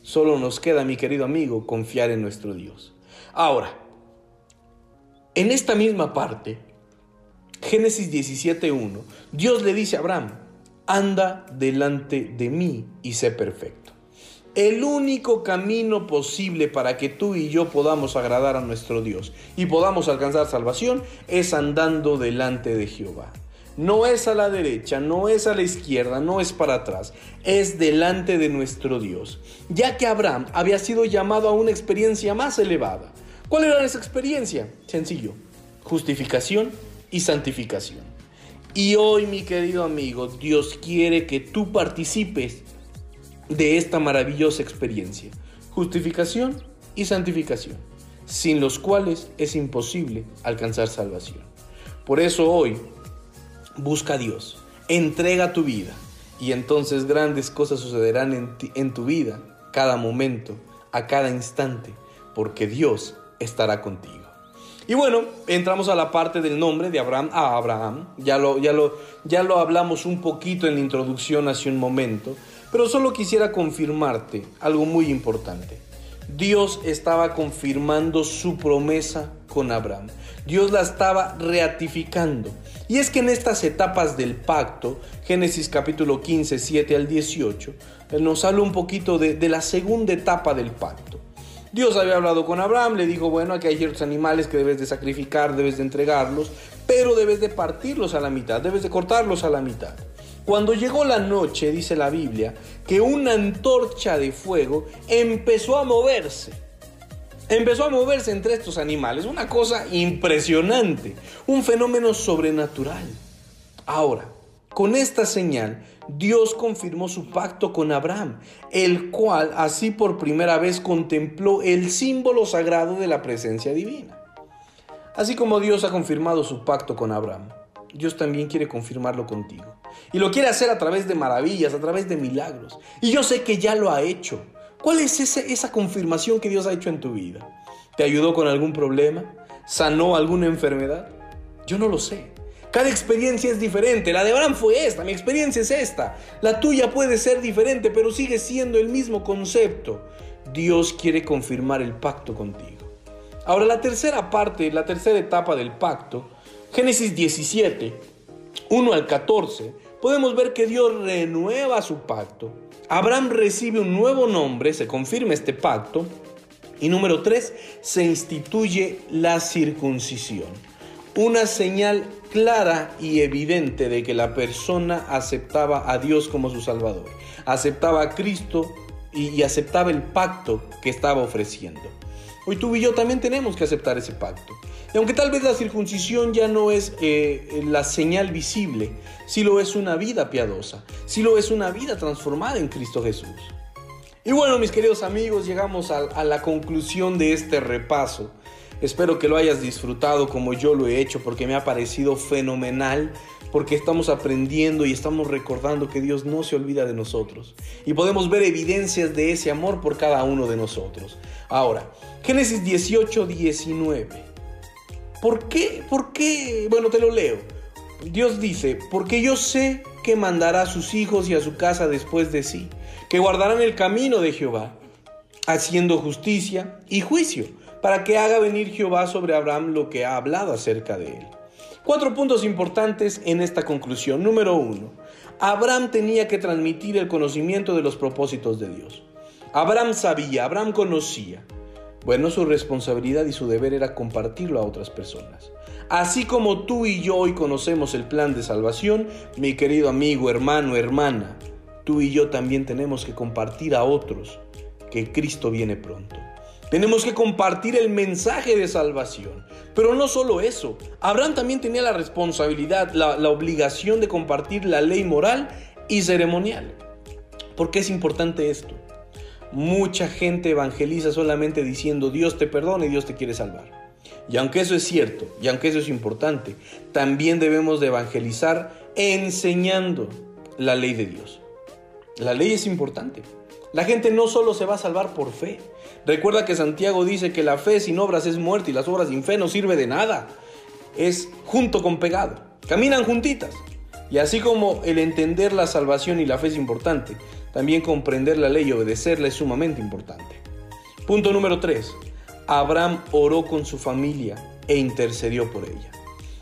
Solo nos queda, mi querido amigo, confiar en nuestro Dios. Ahora, en esta misma parte, Génesis 17.1, Dios le dice a Abraham, anda delante de mí y sé perfecto. El único camino posible para que tú y yo podamos agradar a nuestro Dios y podamos alcanzar salvación es andando delante de Jehová. No es a la derecha, no es a la izquierda, no es para atrás, es delante de nuestro Dios. Ya que Abraham había sido llamado a una experiencia más elevada. ¿Cuál era esa experiencia? Sencillo, justificación y santificación. Y hoy, mi querido amigo, Dios quiere que tú participes de esta maravillosa experiencia. Justificación y santificación, sin los cuales es imposible alcanzar salvación. Por eso hoy, busca a Dios, entrega tu vida y entonces grandes cosas sucederán en, ti- en tu vida, cada momento, a cada instante, porque Dios estará contigo. Y bueno, entramos a la parte del nombre de Abraham a Abraham. Ya lo, ya lo, ya lo hablamos un poquito en la introducción hace un momento, pero solo quisiera confirmarte algo muy importante. Dios estaba confirmando su promesa con Abraham. Dios la estaba ratificando. Y es que en estas etapas del pacto, Génesis capítulo 15, 7 al 18, nos habla un poquito de, de la segunda etapa del pacto. Dios había hablado con Abraham, le dijo, bueno, aquí hay ciertos animales que debes de sacrificar, debes de entregarlos, pero debes de partirlos a la mitad, debes de cortarlos a la mitad. Cuando llegó la noche, dice la Biblia, que una antorcha de fuego empezó a moverse. Empezó a moverse entre estos animales, una cosa impresionante, un fenómeno sobrenatural. Ahora, con esta señal, Dios confirmó su pacto con Abraham, el cual así por primera vez contempló el símbolo sagrado de la presencia divina. Así como Dios ha confirmado su pacto con Abraham, Dios también quiere confirmarlo contigo. Y lo quiere hacer a través de maravillas, a través de milagros. Y yo sé que ya lo ha hecho. ¿Cuál es esa confirmación que Dios ha hecho en tu vida? ¿Te ayudó con algún problema? ¿Sanó alguna enfermedad? Yo no lo sé. Cada experiencia es diferente. La de Abraham fue esta, mi experiencia es esta. La tuya puede ser diferente, pero sigue siendo el mismo concepto. Dios quiere confirmar el pacto contigo. Ahora, la tercera parte, la tercera etapa del pacto, Génesis 17, 1 al 14, podemos ver que Dios renueva su pacto. Abraham recibe un nuevo nombre, se confirma este pacto. Y número 3, se instituye la circuncisión. Una señal clara y evidente de que la persona aceptaba a Dios como su Salvador, aceptaba a Cristo y, aceptaba el pacto que estaba ofreciendo. Hoy tú y yo también tenemos que aceptar ese pacto. Y aunque tal vez la circuncisión ya no es eh, la señal visible, sí lo es una vida piadosa, sí lo es una vida transformada en Cristo Jesús. Y bueno, mis queridos amigos, llegamos a la conclusión de este repaso. Espero que lo hayas disfrutado como yo lo he hecho porque me ha parecido fenomenal, porque estamos aprendiendo y estamos recordando que Dios no se olvida de nosotros y podemos ver evidencias de ese amor por cada uno de nosotros. Ahora, Génesis 18, 19. ¿Por qué? ¿Por qué? Bueno, te lo leo. Dios dice, porque yo sé que mandará a sus hijos y a su casa después de sí, que guardarán el camino de Jehová, haciendo justicia y juicio, para que haga venir Jehová sobre Abraham lo que ha hablado acerca de él. Cuatro puntos importantes en esta conclusión. Número uno, Abraham tenía que transmitir el conocimiento de los propósitos de Dios. Abraham sabía, Abraham conocía. Bueno, su responsabilidad y su deber era compartirlo a otras personas. Así como tú y yo hoy conocemos el plan de salvación, mi querido amigo, hermano, hermana, tú y yo también tenemos que compartir a otros que Cristo viene pronto. Tenemos que compartir el mensaje de salvación. Pero no solo eso, Abraham también tenía la responsabilidad, la, obligación de compartir la ley moral y ceremonial. ¿Por qué es importante esto? Mucha gente evangeliza solamente diciendo Dios te perdona y Dios te quiere salvar. Y aunque eso es cierto, y aunque eso es importante, también debemos de evangelizar enseñando la ley de Dios. La ley es importante. La gente no solo se va a salvar por fe. Recuerda que Santiago dice que la fe sin obras es muerte y las obras sin fe no sirve de nada. Es junto con pegado. Caminan juntitas. Y así como el entender la salvación y la fe es importante, también comprender la ley y obedecerla es sumamente importante. Punto número 3. Abraham oró con su familia e intercedió por ella.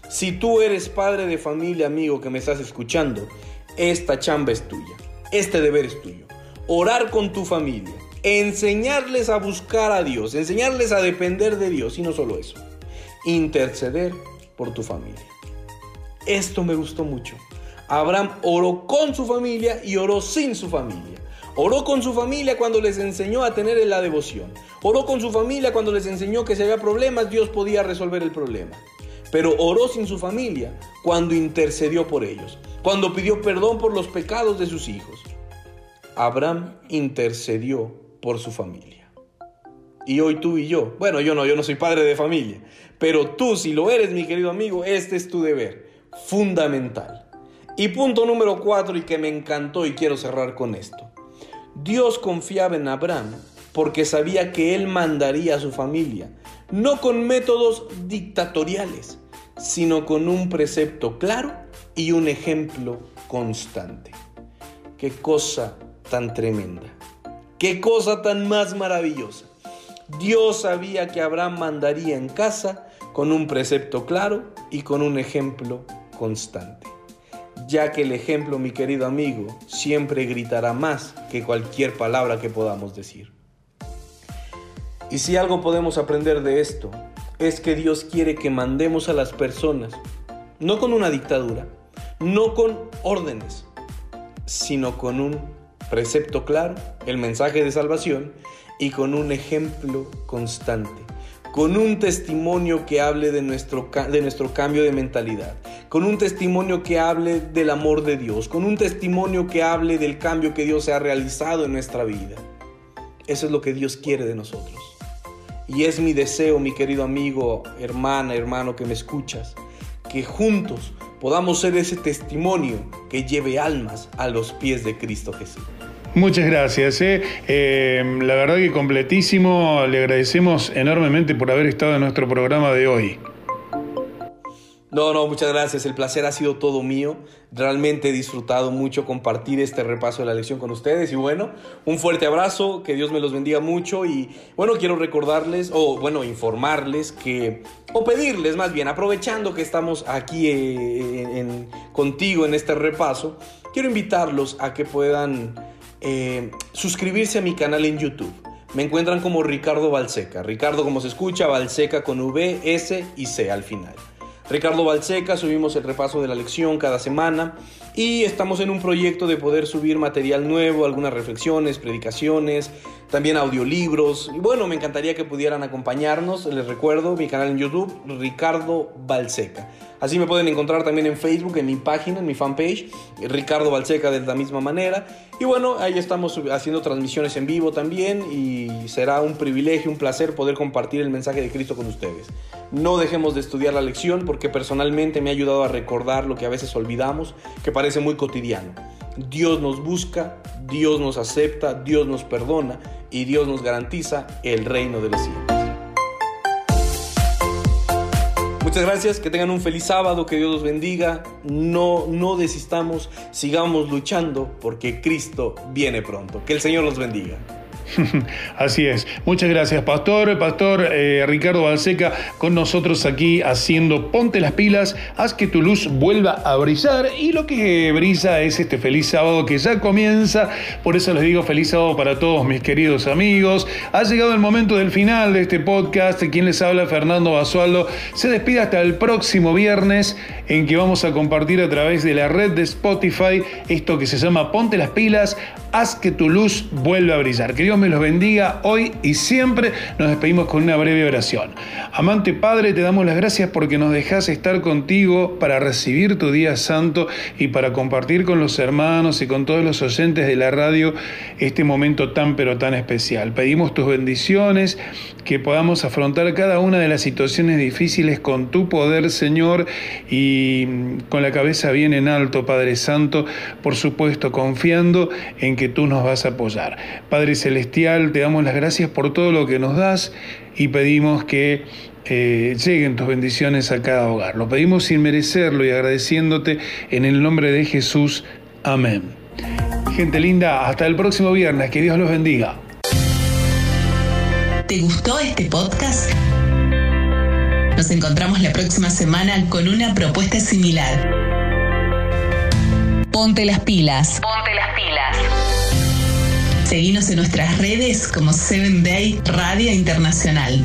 Si tú eres padre de familia, amigo que me estás escuchando, esta chamba es tuya. Este deber es tuyo. Orar con tu familia, enseñarles a buscar a Dios, enseñarles a depender de Dios y no solo eso, interceder por tu familia. Esto me gustó mucho. Abraham oró con su familia y oró sin su familia. Oró con su familia cuando les enseñó a tener la devoción. Oró con su familia cuando les enseñó que si había problemas Dios podía resolver el problema. Pero oró sin su familia cuando intercedió por ellos, cuando pidió perdón por los pecados de sus hijos. Abraham intercedió por su familia. Y hoy tú y yo, bueno, yo no, yo no soy padre de familia, pero tú si lo eres, mi querido amigo, este es tu deber, fundamental. Y punto número cuatro y que me encantó y quiero cerrar con esto. Dios confiaba en Abraham porque sabía que él mandaría a su familia, no con métodos dictatoriales, sino con un precepto claro y un ejemplo constante. Qué cosa tan tremenda. Qué cosa tan más maravillosa. Dios sabía que Abraham mandaría en casa con un precepto claro y con un ejemplo constante. Ya que el ejemplo, mi querido amigo, siempre gritará más que cualquier palabra que podamos decir. Y si algo podemos aprender de esto, es que Dios quiere que mandemos a las personas, no con una dictadura, no con órdenes, sino con un precepto claro, el mensaje de salvación y con un ejemplo constante, con un testimonio que hable de nuestro, de nuestro cambio de mentalidad, con un testimonio que hable del amor de Dios, con un testimonio que hable del cambio que Dios ha realizado en nuestra vida. Eso es lo que Dios quiere de nosotros. Y es mi deseo, mi querido amigo, hermana, hermano que me escuchas, que juntos podamos ser ese testimonio que lleve almas a los pies de Cristo Jesús. Muchas gracias. Eh. Eh, la verdad que completísimo. Le agradecemos enormemente por haber estado en nuestro programa de hoy. No, no, muchas gracias. El placer ha sido todo mío. Realmente he disfrutado mucho compartir este repaso de la lección con ustedes. Y bueno, un fuerte abrazo, que Dios me los bendiga mucho. Y bueno, quiero recordarles, o bueno, informarles que, o pedirles más bien, aprovechando que estamos aquí eh, contigo en este repaso, quiero invitarlos a que puedan eh, suscribirse a mi canal en YouTube. Me encuentran como Ricardo Balseca. Ricardo como se escucha, Balseca con V, S y C al final. Ricardo Balseca, subimos el repaso de la lección cada semana y estamos en un proyecto de poder subir material nuevo, algunas reflexiones, predicaciones, también audiolibros. Bueno, me encantaría que pudieran acompañarnos. Les recuerdo mi canal en YouTube, Ricardo Balseca. Así me pueden encontrar también en Facebook, en mi página, en mi fanpage, Ricardo Balseca de la misma manera. Y bueno, ahí estamos haciendo transmisiones en vivo también y será un privilegio, un placer poder compartir el mensaje de Cristo con ustedes. No dejemos de estudiar la lección porque personalmente me ha ayudado a recordar lo que a veces olvidamos, que parece muy cotidiano. Dios nos busca, Dios nos acepta, Dios nos perdona y Dios nos garantiza el reino de los cielos. Muchas gracias, que tengan un feliz sábado, que Dios los bendiga. No, no desistamos, sigamos luchando porque Cristo viene pronto. Que el Señor los bendiga. *laughs* Así es. Muchas gracias, Pastor. Pastor eh, Ricardo Balseca con nosotros aquí haciendo Ponte las pilas, haz que tu luz vuelva a brillar. Y lo que brilla es este feliz sábado que ya comienza. Por eso les digo feliz sábado para todos mis queridos amigos. Ha llegado el momento del final de este podcast. Quien les habla, Fernando Basualdo. Se despide hasta el próximo viernes en que vamos a compartir a través de la red de Spotify esto que se llama Ponte las pilas, haz que tu luz vuelva a brillar. Que me los bendiga hoy y siempre. Nos despedimos con una breve oración. Amante Padre, te damos las gracias porque nos dejas estar contigo para recibir tu día santo y para compartir con los hermanos y con todos los oyentes de la radio este momento tan pero tan especial. Pedimos tus bendiciones, que podamos afrontar cada una de las situaciones difíciles con tu poder, Señor, y con la cabeza bien en alto, Padre Santo, por supuesto, confiando en que tú nos vas a apoyar. Padre Celestial, te damos las gracias por todo lo que nos das y pedimos que eh, lleguen tus bendiciones a cada hogar. Lo pedimos sin merecerlo y agradeciéndote en el nombre de Jesús. Amén. Gente linda, hasta el próximo viernes. Que Dios los bendiga. ¿Te gustó este podcast? Nos encontramos la próxima semana con una propuesta similar. Ponte las pilas. Ponte las pilas. Seguimos en nuestras redes como 7 Day Radio Internacional.